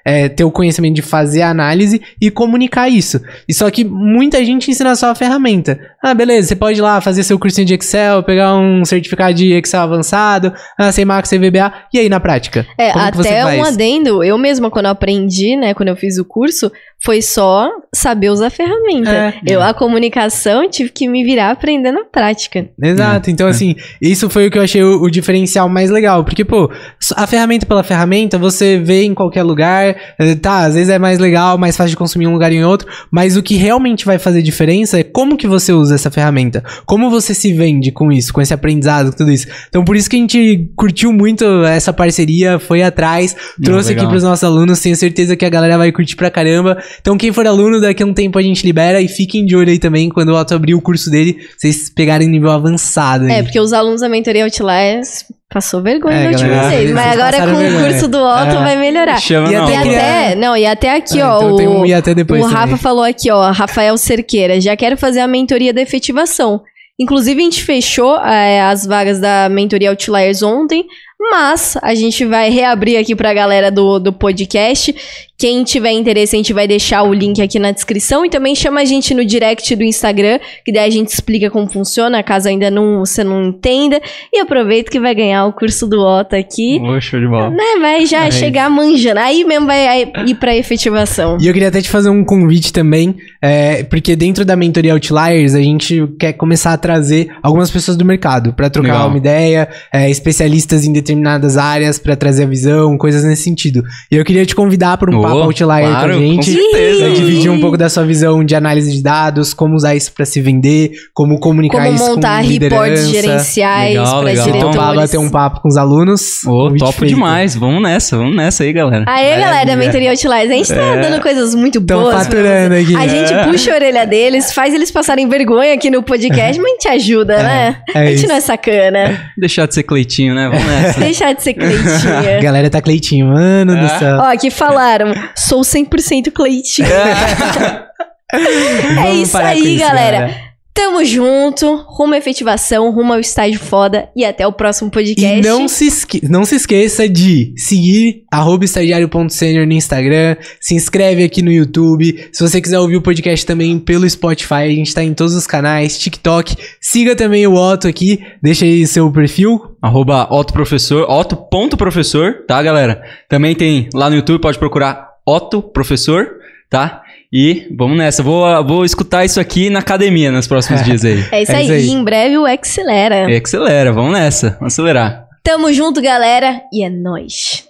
B: é ter o conhecimento de fazer a análise e comunicar isso. E só que muita gente ensina só a ferramenta. Ah, beleza, você pode ir lá fazer seu cursinho de Excel, pegar um certificado de Excel avançado, ah, sem Max, sem VBA, e aí na prática?
A: É, até um adendo, eu mesma quando eu aprendi, né, quando eu fiz o curso, foi só saber usar a ferramenta. É. Eu, a comunicação, tive que me virar aprender na prática.
B: Exato. É. Então, assim, isso foi o que eu achei o, o, diferencial mais legal. Porque, pô, a ferramenta pela ferramenta, você vê em qualquer lugar. Eh, tá, às vezes é mais legal, mais fácil de consumir em um lugar e em outro. Mas o que realmente vai fazer diferença é como que você usa essa ferramenta. Como você se vende com isso, com esse aprendizado, com tudo isso. Então, por isso que a gente curtiu muito essa parceria, foi atrás, trouxe Não, aqui pros nossos alunos. Tenho certeza que a galera vai curtir pra caramba. Então, quem for aluno, daqui a um tempo a gente libera e fiquem de olho aí também quando o Otto abrir o curso dele, vocês pegarem nível avançado. Aí.
A: É, porque os alunos da mentoria Outlast passou vergonha é, vez, mas agora com vergonha. o curso do Otto é. vai melhorar.
C: Chama
A: e,
C: não.
A: Até, até, não, e até aqui, é, ó, então o, um e até depois o Rafa falou aqui, ó, Rafael Cerqueira, já quero fazer a mentoria da efetivação. Inclusive, a gente fechou é, as vagas da mentoria Outliers ontem. Mas a gente vai reabrir aqui pra galera do, do podcast. Quem tiver interesse, a gente vai deixar o link aqui na descrição. E também chama a gente no direct do Instagram, que daí a gente explica como funciona, caso ainda não, você não entenda. E aproveita que vai ganhar o curso do Otto aqui.
C: Show de bola.
A: Né, vai já
B: É
A: chegar manjando. Aí mesmo vai ir pra efetivação.
B: E eu queria até te fazer um convite também, é, porque dentro da mentoria Outliers a gente quer começar a trazer algumas pessoas do mercado para trocar
C: Legal.
B: uma ideia, é, especialistas em determinadas áreas para trazer a visão, coisas nesse sentido. E eu queria te convidar para um
C: Ô,
B: papo Outlier
C: claro,
B: com a gente.
C: com certeza.
B: Pra dividir um pouco da sua visão de análise de dados, como usar isso para se vender, como comunicar
A: Como
B: isso
A: montar
B: com liderança.
A: reportes gerenciais para diretores.
B: topar bater um papo com os alunos.
C: Topo
B: feito.
C: demais. Vamos nessa, vamos nessa aí, galera.
A: Aê, galera da. Mentoria Outliers. A gente tá
C: É.
A: dando coisas muito
B: Tão
A: boas.
B: faturando aqui.
A: A gente
C: É.
A: puxa a orelha deles, faz eles passarem vergonha aqui no podcast, mas a gente ajuda, né?
B: é
A: a gente
B: isso.
A: não é sacana.
C: Deixar de ser Cleitinho, né? Vamos nessa.
A: Deixar de ser
B: A
A: Cleitinha.
B: galera tá Cleitinho, mano do
C: É.
B: céu.
A: Ó, aqui falaram, sou 100% Cleitinho. É
B: Vamos
A: isso
B: parar com
A: aí, galera. Tamo junto, rumo à efetivação, rumo ao estágio foda e até o próximo podcast.
B: E não se, esque- não se esqueça de seguir arroba estagiário.senior no Instagram, se inscreve aqui no YouTube. Se você quiser ouvir o podcast também pelo Spotify, a gente tá em todos os canais, TikTok. Siga também o Otto aqui, deixa aí seu perfil.
C: Arroba Otto Professor, Otto.professor, tá, galera? Também tem lá no YouTube, pode procurar Otto Professor, tá? E vamos nessa. Vou, vou escutar isso aqui na academia nos próximos dias aí.
A: É isso
B: É
A: aí,
B: isso aí.
A: e em breve o Acelera.
C: E acelera, vamos nessa. Vamos acelerar.
A: Tamo junto, galera, e é nóis.